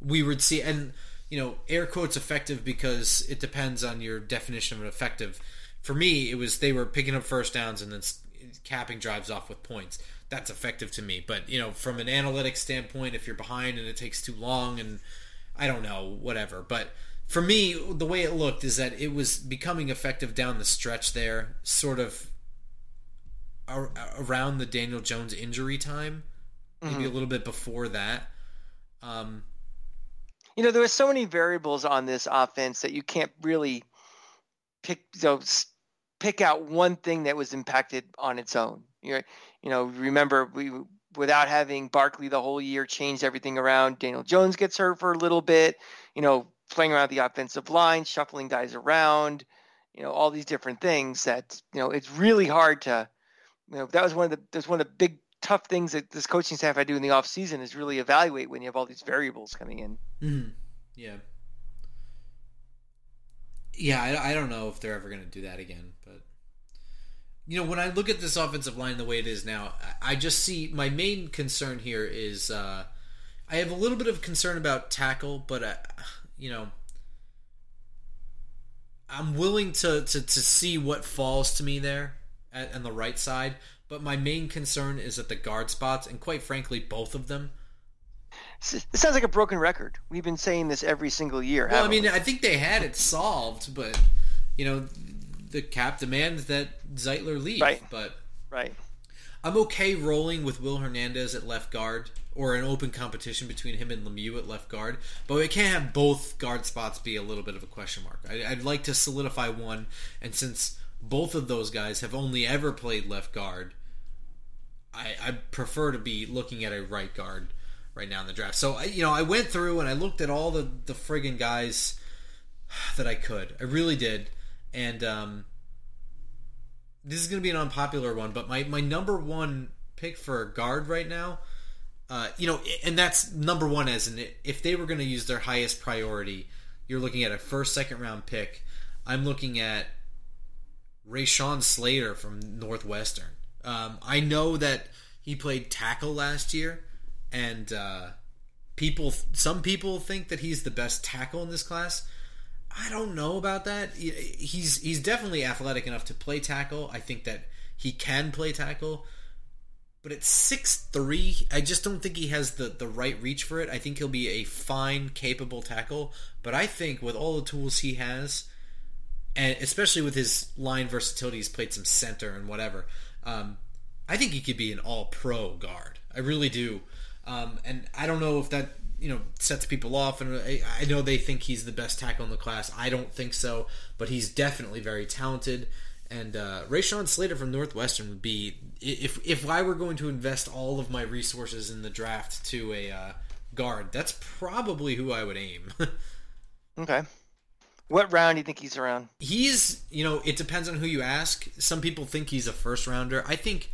We would see, and you know, air quotes effective because it depends on your definition of effective. For me, it was they were picking up first downs and then capping drives off with points. That's effective to me. But you know, from an analytics standpoint, if you're behind and it takes too long, and I don't know, whatever. But for me, the way it looked is that it was becoming effective down the stretch there, sort of around the Daniel Jones injury time, maybe mm-hmm. a little bit before that. Um,
you know, there were so many variables on this offense that you can't really pick you pick out one thing that was impacted on its own. You you know, remember we without having Barkley the whole year changed everything around. Daniel Jones gets hurt for a little bit. You know, playing around the offensive line, shuffling guys around. You know, all these different things that you know it's really hard to. You know, that was one of the that's one of the big tough things that this coaching staff I do in the off season is really evaluate when you have all these variables coming in.
Mm-hmm. Yeah. Yeah, I, I don't know if they're ever going to do that again, but you know, when I look at this offensive line the way it is now, I just see my main concern here is uh, I have a little bit of concern about tackle, but uh, you know, I'm willing to, to to see what falls to me there at, on the right side. But my main concern is at the guard spots, and quite frankly, both of them.
This sounds like a broken record. We've been saying this every single year.
Well, I mean,
we?
I think they had it solved, but you know, the cap demands that Zeitler leave.
Right.
But
right.
I'm okay rolling with Will Hernandez at left guard or an open competition between him and Lemieux at left guard, but we can't have both guard spots be a little bit of a question mark. I, I'd like to solidify one, and since both of those guys have only ever played left guard, I, I prefer to be looking at a right guard right now in the draft. So I, you know, I went through and I looked at all the the friggin' guys that I could. I really did, and um, this is going to be an unpopular one, but my my number one pick for a guard right now. Uh, you know, and that's number one as in if they were going to use their highest priority, you're looking at a first, second round pick. I'm looking at Rashawn Slater from Northwestern. Um, I know that he played tackle last year, and uh, people, some people think that he's the best tackle in this class. I don't know about that. He's he's definitely athletic enough to play tackle. I think that he can play tackle, but at six three, I just don't think he has the the right reach for it. I think he'll be a fine, capable tackle, but I think with all the tools he has, and especially with his line versatility, he's played some center and whatever. Um, I think he could be an all pro guard. I really do. Um, and I don't know if that you know sets people off. And I, I, know they think he's the best tackle in the class. I don't think so, but he's definitely very talented. And uh, Rashawn Slater from Northwestern would be if if I were going to invest all of my resources in the draft to a uh, guard, that's probably who I would aim.
okay. What round do you think he's around?
He's, you know, it depends on who you ask. Some people think he's a first rounder. I think,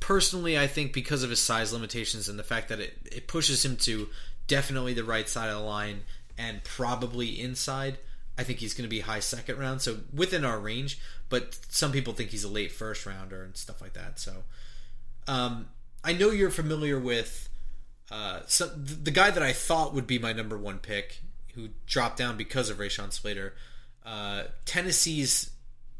personally, I think because of his size limitations and the fact that it, it pushes him to definitely the right side of the line and probably inside, I think he's going to be high second round. So within our range, but some people think he's a late first rounder and stuff like that. So um, I know you're familiar with uh, so the guy that I thought would be my number one pick who dropped down because of Rashawn Slater. Uh, Tennessee's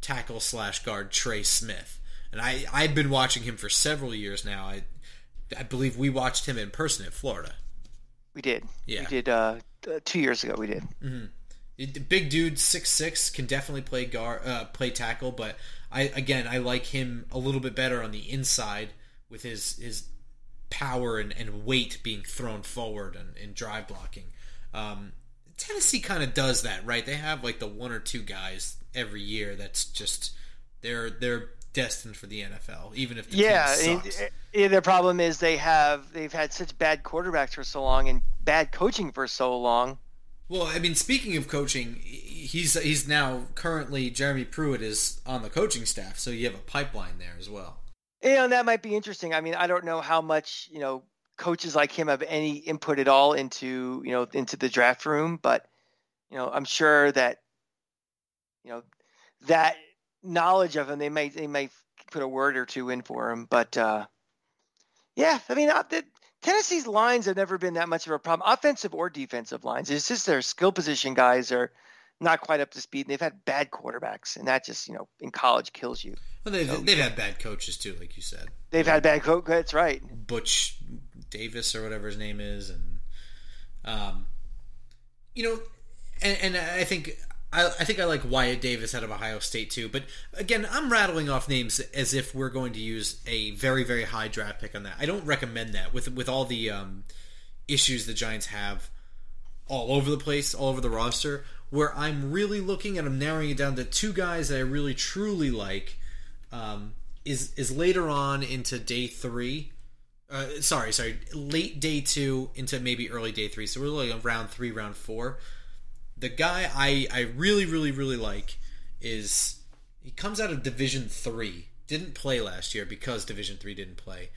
tackle slash guard Trey Smith, and I I've been watching him for several years now. I I believe we watched him in person at Florida.
We did.
Yeah,
we did. Uh, two years ago, we did.
Mm-hmm. Big dude, six six, can definitely play guard, uh, play tackle. But I again, I like him a little bit better on the inside with his his power and, and weight being thrown forward and, and drive blocking. Um, Tennessee kind of does that, right? They have like the one or two guys every year that's just they're they're destined for the NFL, even if the
yeah.
team sucks.
Uh, and, their problem is they have they've had such bad quarterbacks for so long and bad coaching for so long.
Well, I mean, speaking of coaching, he's he's now currently Jeremy Pruitt is on the coaching staff, so you have a pipeline there as well.
Yeah, and that might be interesting. I mean, I don't know how much you know coaches like him have any input at all into you know into the draft room, but you know I'm sure that you know that knowledge of him they may they may put a word or two in for him, but uh, yeah, I mean uh, the, Tennessee's lines have never been that much of a problem, offensive or defensive lines. It's just their skill position guys are not quite up to speed. And they've had bad quarterbacks, and that just you know in college kills you.
Well, they've so, they've had bad coaches too, like you said.
They've had bad coach. That's right.
Butch Davis or whatever his name is, and um, you know, and, and I think I, I, think I like Wyatt Davis out of Ohio State too. But again, I'm rattling off names as if we're going to use a very very high draft pick on that. I don't recommend that with with all the um, issues the Giants have all over the place, all over the roster. Where I'm really looking and I'm narrowing it down to two guys that I really truly like um, is is later on into day three. Uh, sorry, sorry, late day two into maybe early day three. So we're on round three, round four. The guy I I really really really like is he comes out of Division three. Didn't play last year because Division three didn't play,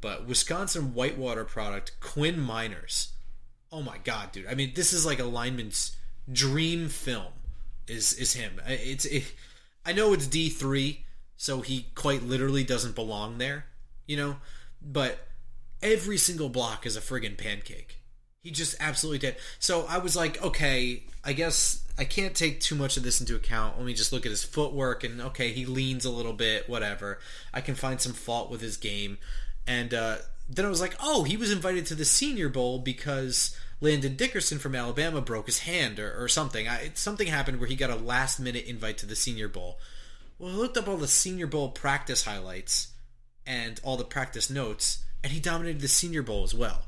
but Wisconsin Whitewater product Quinn Meinerz. Oh my god, dude! I mean, this is like a lineman's dream film. Is is him? It's it, I know it's D three, so he quite literally doesn't belong there, you know. But every single block is a friggin' pancake. He just absolutely did. So I was like, okay, I guess I can't take too much of this into account. Let me just look at his footwork and okay, he leans a little bit, whatever. I can find some fault with his game. And uh, then I was like, oh, he was invited to the Senior Bowl because Landon Dickerson from Alabama broke his hand or, or something. I, something happened where he got a last minute invite to the Senior Bowl. Well, I looked up all the Senior Bowl practice highlights and all the practice notes, and he dominated the Senior Bowl as well.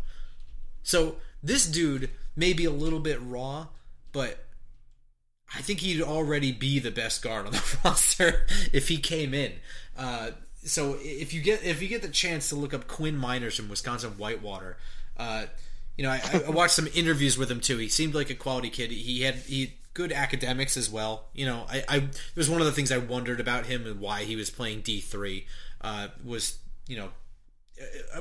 So this dude may be a little bit raw, but I think he'd already be the best guard on the roster if he came in. Uh, so if you get if you get the chance to look up Quinn Meinerz from Wisconsin Whitewater, uh, you know I, I, watched some interviews with him too. He seemed like a quality kid. He had he good academics as well. You know, I, I it was one of the things I wondered about him and why he was playing D three uh, was you know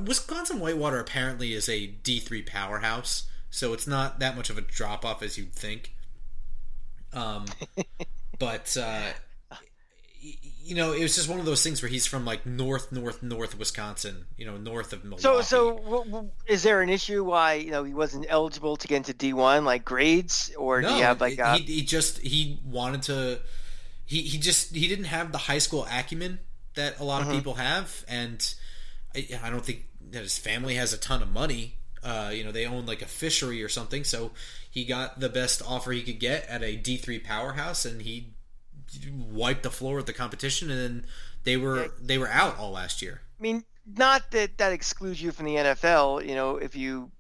Wisconsin Whitewater apparently is a D three powerhouse, so it's not that much of a drop off as you'd think. Um, but uh, you know, it was just one of those things where he's from like north, north, north Wisconsin. You know, north of Milwaukee.
So, so w- w- is there an issue why you know he wasn't eligible to get into D one, like grades, or
no,
do you have like a...
he, he just he wanted to. He he just he didn't have the high school acumen that a lot of mm-hmm. people have, and I, I don't think that his family has a ton of money. Uh, you know, they own like a fishery or something, so he got the best offer he could get at a D three powerhouse, and he wiped the floor with the competition, and then they were they were out all last year.
I mean, not that that excludes you from the NFL. You know, if you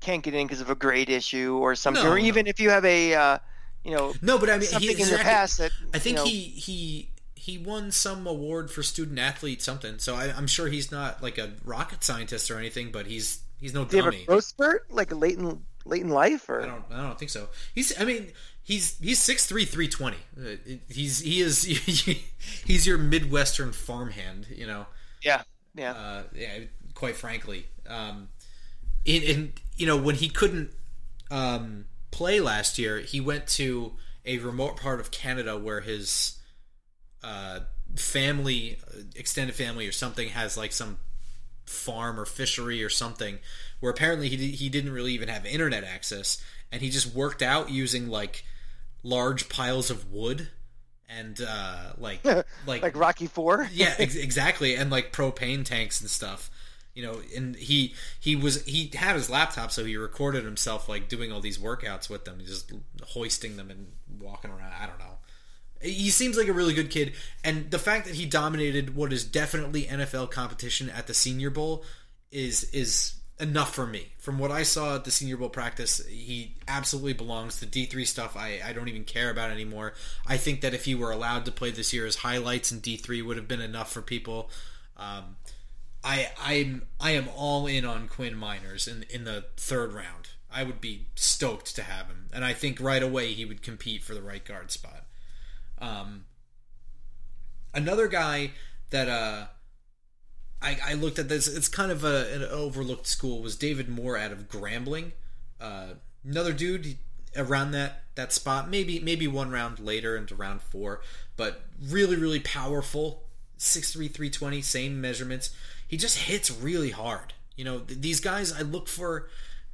can't get in because of a grade issue or something, no, or even no. if you have a uh, you know
no, but I mean
something in your past that
I think
you know,
he he he won some award for student athlete something. So I, am sure he's not like a rocket scientist or anything, but he's he's no
Did
dummy.
Growth spurt like late in late in life, or
I don't I don't think so. He's I mean he's he's six three three twenty. Uh, he's he is he's your midwestern farmhand. You know.
Yeah. Yeah.
Uh, yeah. Quite frankly, um, in, in you know when he couldn't um, play last year, he went to a remote part of Canada where his uh, family, extended family, or something has like some farm or fishery or something where apparently he he didn't really even have internet access and he just worked out using like large piles of wood and uh like like
like Rocky 4
yeah ex- exactly and like propane tanks and stuff you know and he he was he had his laptop so he recorded himself like doing all these workouts with them just hoisting them and walking around I don't know he seems like a really good kid, and the fact that he dominated what is definitely NFL competition at the Senior Bowl is is enough for me. From what I saw at the Senior Bowl practice, he absolutely belongs. The D three stuff, I, I don't even care about anymore. I think that if he were allowed to play this year, his highlights in D three would have been enough for people. Um, I I'm I am all in on Quinn Meinerz in in the third round. I would be stoked to have him, and I think right away he would compete for the right guard spot. Um, another guy that uh, I, I, looked at this, it's kind of a, an overlooked school, was David Moore out of Grambling. Uh, another dude around that that spot, maybe maybe one round later into round four, but really really powerful, six three three twenty, same measurements. He just hits really hard. You know, th- these guys, I look for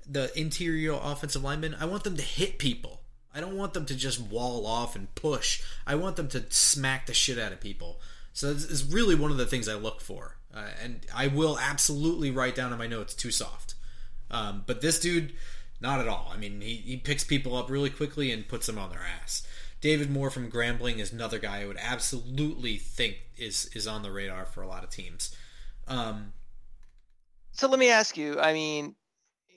the interior offensive linemen. I want them to hit people. I don't want them to just wall off and push. I want them to smack the shit out of people. So it's really one of the things I look for. Uh, and I will absolutely write down in my notes too soft. Um, but this dude, not at all. I mean, he, he picks people up really quickly and puts them on their ass. David Moore from Grambling is another guy I would absolutely think is is on the radar for a lot of teams. Um,
so let me ask you. I mean,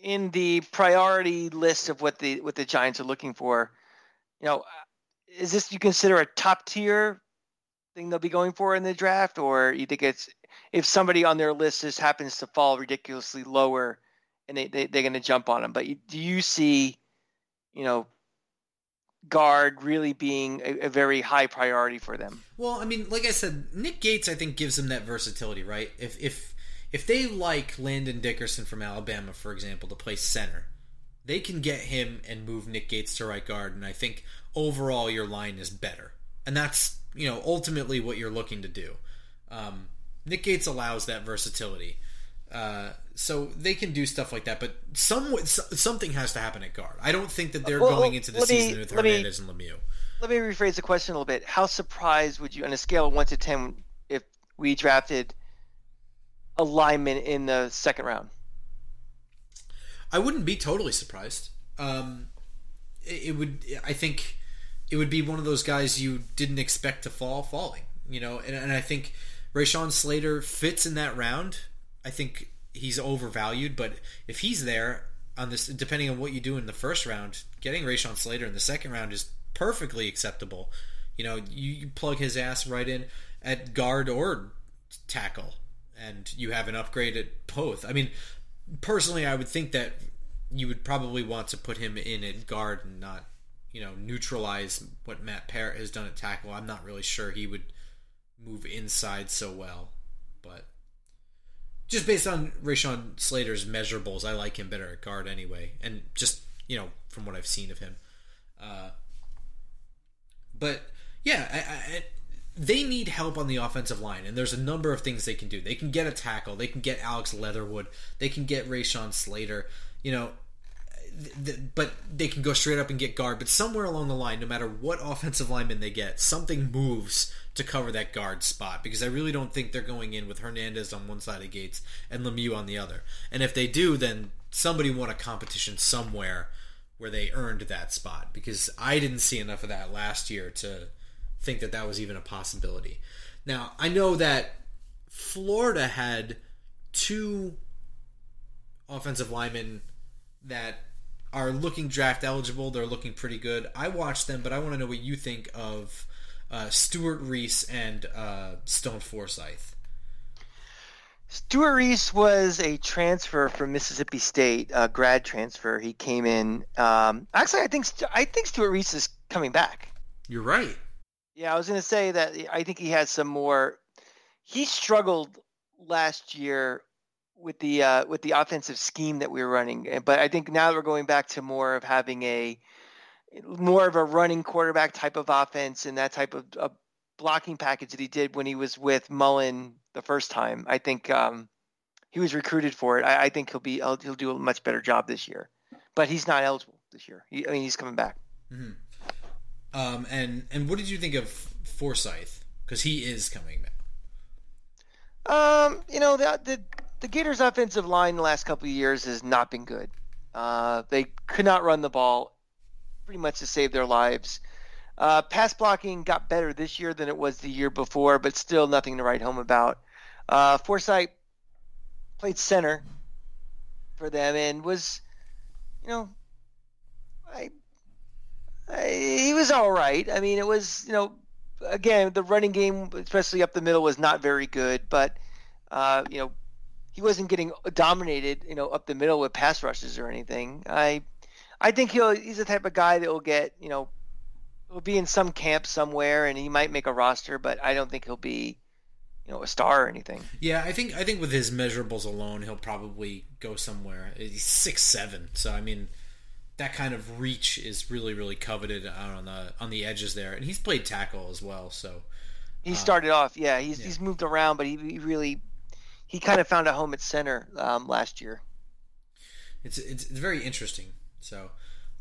in the priority list of what the what the Giants are looking for, you know, is this you consider a top tier thing they'll be going for in the draft, or you think it's if somebody on their list just happens to fall ridiculously lower, and they, they they're going to jump on them? But do you see, you know, guard really being a, a, very high priority for them?
Well, I mean, like I said, Nick Gates I think gives them that versatility, right? If if if they like Landon Dickerson from Alabama, for example, to play center, they can get him and move Nick Gates to right guard, and I think overall your line is better. And that's you know ultimately what you're looking to do. Um, Nick Gates allows that versatility. Uh, so they can do stuff like that, but some something has to happen at guard. I don't think that they're well, going into the season with Hernandez me, and Lemieux.
Let me rephrase the question a little bit. How surprised would you, on a scale of one to ten, if we drafted a lineman in the second round?
I wouldn't be totally surprised. Um, it, it would. I think it would be one of those guys you didn't expect to fall falling. You know, and, and I think Rashawn Slater fits in that round. I think he's overvalued, but if he's there on this, depending on what you do in the first round, getting Rashawn Slater in the second round is perfectly acceptable. You know, you, you plug his ass right in at guard or tackle, and you have an upgrade at both. I mean, personally, I would think that you would probably want to put him in at guard and not, you know, neutralize what Matt Peart has done at tackle. I'm not really sure he would move inside so well, but just based on Rashawn Slater's measurables, I like him better at guard anyway, and just you know from what I've seen of him. Uh, but yeah, I, I, they need help on the offensive line, and there's a number of things they can do. They can get a tackle, they can get Alex Leatherwood, they can get Rashawn Slater. You know, but they can go straight up and get guard. But somewhere along the line, no matter what offensive lineman they get, something moves to cover that guard spot because I really don't think they're going in with Hernandez on one side of Gates and Lemieux on the other. And if they do, then somebody won a competition somewhere where they earned that spot because I didn't see enough of that last year to think that that was even a possibility. Now, I know that Florida had two offensive linemen that are looking draft eligible. They're looking pretty good. I watched them, but I want to know what you think of uh, Stewart Reese and uh, Stone Forsyth.
Stewart Reese was a transfer from Mississippi State, a grad transfer. He came in. Um, actually, I think I think Stewart Reese is coming back.
You're right.
Yeah, I was going to say that I think he has some more. He struggled last year with the uh, with the offensive scheme that we were running. But I think now we're going back to more of having a more of a running quarterback type of offense and that type of, of blocking package that he did when he was with Mullen the first time. I think um, he was recruited for it. I, I think he'll be he'll, he'll, do a much better job this year. But he's not eligible this year. He, I mean, he's coming back.
Mm-hmm. Um, and and what did you think of Forsyth? Because he is coming back.
Um, you know the, the the Gators' offensive line the last couple of years has not been good. Uh, they could not run the ball pretty much to save their lives. Uh, pass blocking got better this year than it was the year before, but still nothing to write home about. Uh, Forsyth played center for them and was, you know, I, I, he was all right. I mean, it was, you know, again, the running game, especially up the middle, was not very good, but, uh, you know, he wasn't getting dominated, you know, up the middle with pass rushes or anything. I I think he'll he's the type of guy that will get, you know, will be in some camp somewhere and he might make a roster, but I don't think he'll be you know a star or anything.
Yeah, I think I think with his measurables alone, he'll probably go somewhere. He's six seven, so I mean, that kind of reach is really really coveted out on the on the edges there, and he's played tackle as well. So
he uh, started off, yeah. He's yeah. he's moved around, but he, he really he kind of found a home at center um, last year.
It's, it's, it's very interesting. So,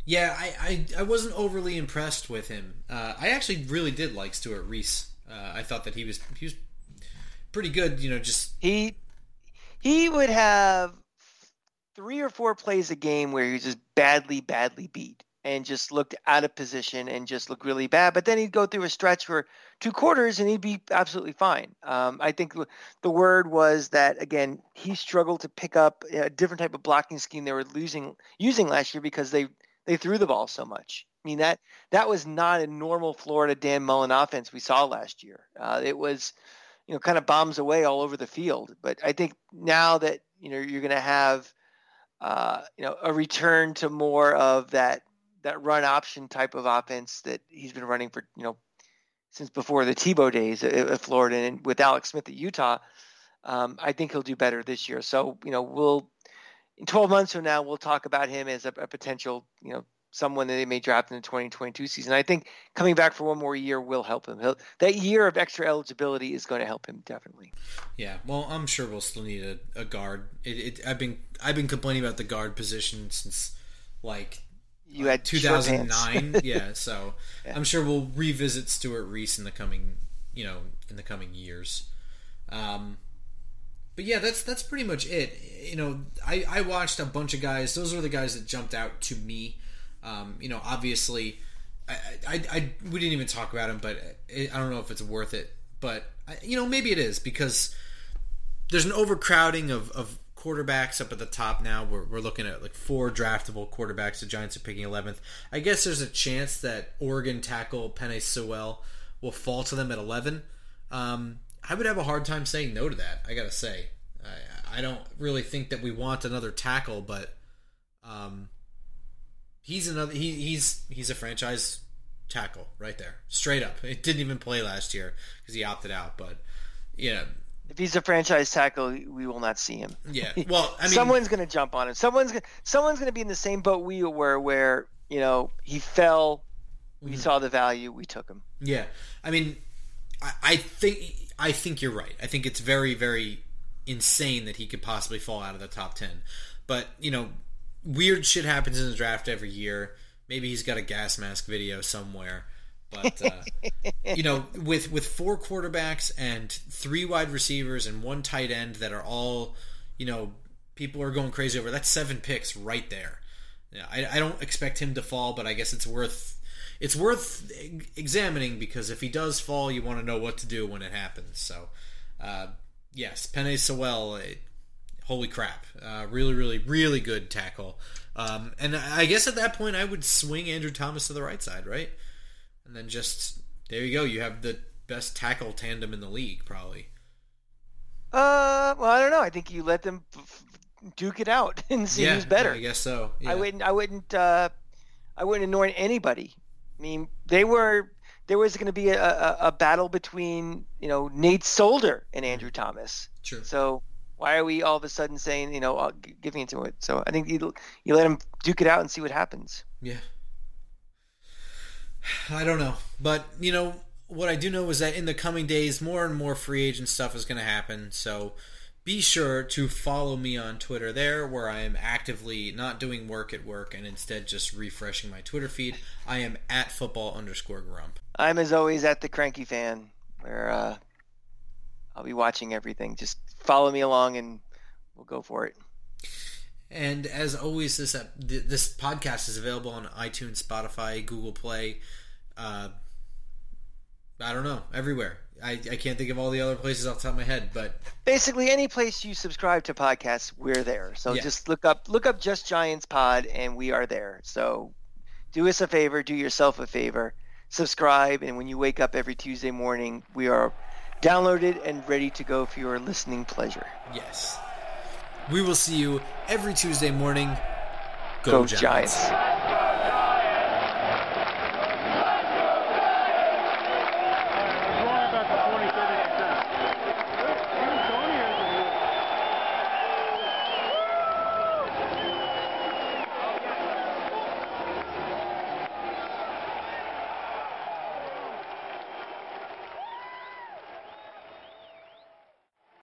yeah, I, I, I wasn't overly impressed with him. Uh, I actually really did like Stewart Reese. Uh, I thought that he was he was pretty good. You know, just
he he would have three or four plays a game where he was just badly badly beat, and just looked out of position and just looked really bad. But then he'd go through a stretch for two quarters and he'd be absolutely fine. Um, I think the word was that again he struggled to pick up a different type of blocking scheme they were losing using last year because they they threw the ball so much. I mean that that was not a normal Florida Dan Mullen offense we saw last year. Uh, it was you know kind of bombs away all over the field. But I think now that you know you're going to have uh, you know a return to more of that that run option type of offense that he's been running for you know since before the Tebow days at, Florida and with Alex Smith at Utah. Um, I think he'll do better this year. So you know we'll in 12 months from now we'll talk about him as a, a potential you know someone that they may draft in the 2022 season. I think coming back for one more year will help him. He'll, that year of extra eligibility is going to help him definitely.
Yeah, well, I'm sure we'll still need a, a guard. It, it, I've been I've been complaining about the guard position since like
you had
2009. yeah, so yeah. I'm sure we'll revisit Stuart Reese in the coming, you know, in the coming years. Um, but yeah, that's that's pretty much it. You know, I I watched a bunch of guys. Those were the guys that jumped out to me. Um, you know, obviously, I, I, I we didn't even talk about him, but I don't know if it's worth it. But you know, maybe it is because there's an overcrowding of, of quarterbacks up at the top now. We're, we're looking at like four draftable quarterbacks. The Giants are picking 11th. I guess there's a chance that Oregon tackle Penei Sewell will fall to them at 11. Um, I would have a hard time saying no to that. I gotta say, I, I don't really think that we want another tackle, but um, he's another. He, he's he's a franchise tackle right there, straight up. It didn't even play last year because he opted out, but yeah,
if he's a franchise tackle, we will not see him.
Yeah. Well, I mean,
someone's going to jump on him. Someone's gonna, someone's going to be in the same boat we were, where you know he fell. We mm-hmm. saw the value. We took him.
Yeah. I mean, I, I think I think you're right. I think it's very very insane that he could possibly fall out of the top ten. But you know, weird shit happens in the draft every year. Maybe he's got a gas mask video somewhere. But uh, you know, with with four quarterbacks and three wide receivers and one tight end that are all, you know, people are going crazy over. That's seven picks right there. Yeah, I, I don't expect him to fall, but I guess it's worth it's worth examining because if he does fall, you want to know what to do when it happens. So, uh, yes, Penei Sewell, holy crap, uh, really, really, really good tackle. Um, and I guess at that point, I would swing Andrew Thomas to the right side, right? and then just there you go. You have the best tackle tandem in the league, probably.
Uh, well, I don't know. I think you let them f- duke it out and see
yeah,
who's better.
Yeah, I guess so. Yeah.
I wouldn't. I wouldn't. Uh, I wouldn't anoint anybody. I mean, they were. There was going to be a, a, a, battle between you know Nate Solder and Andrew Thomas.
True.
So why are we all of a sudden saying you know uh, giving into it? So I think you you let them duke it out and see what happens.
Yeah, I don't know, but you know what I do know is that in the coming days, more and more free agent stuff is going to happen. So be sure to follow me on Twitter there, where I am actively not doing work at work and instead just refreshing my Twitter feed. I am at football underscore grump.
I'm as always at the cranky fan, where uh, I'll be watching everything. Just follow me along, and we'll go for it.
And as always, this uh, this podcast is available on iTunes, Spotify, Google Play. Uh, I don't know, everywhere. I, I can't think of all the other places off the top of my head, but
basically any place you subscribe to podcasts, we're there. So yeah. just look up look up Just Giants Pod, and we are there. So do us a favor, do yourself a favor, subscribe, and when you wake up every Tuesday morning, we are downloaded and ready to go for your listening pleasure.
Yes. We will see you every Tuesday morning. Go, Go Giants. Giants.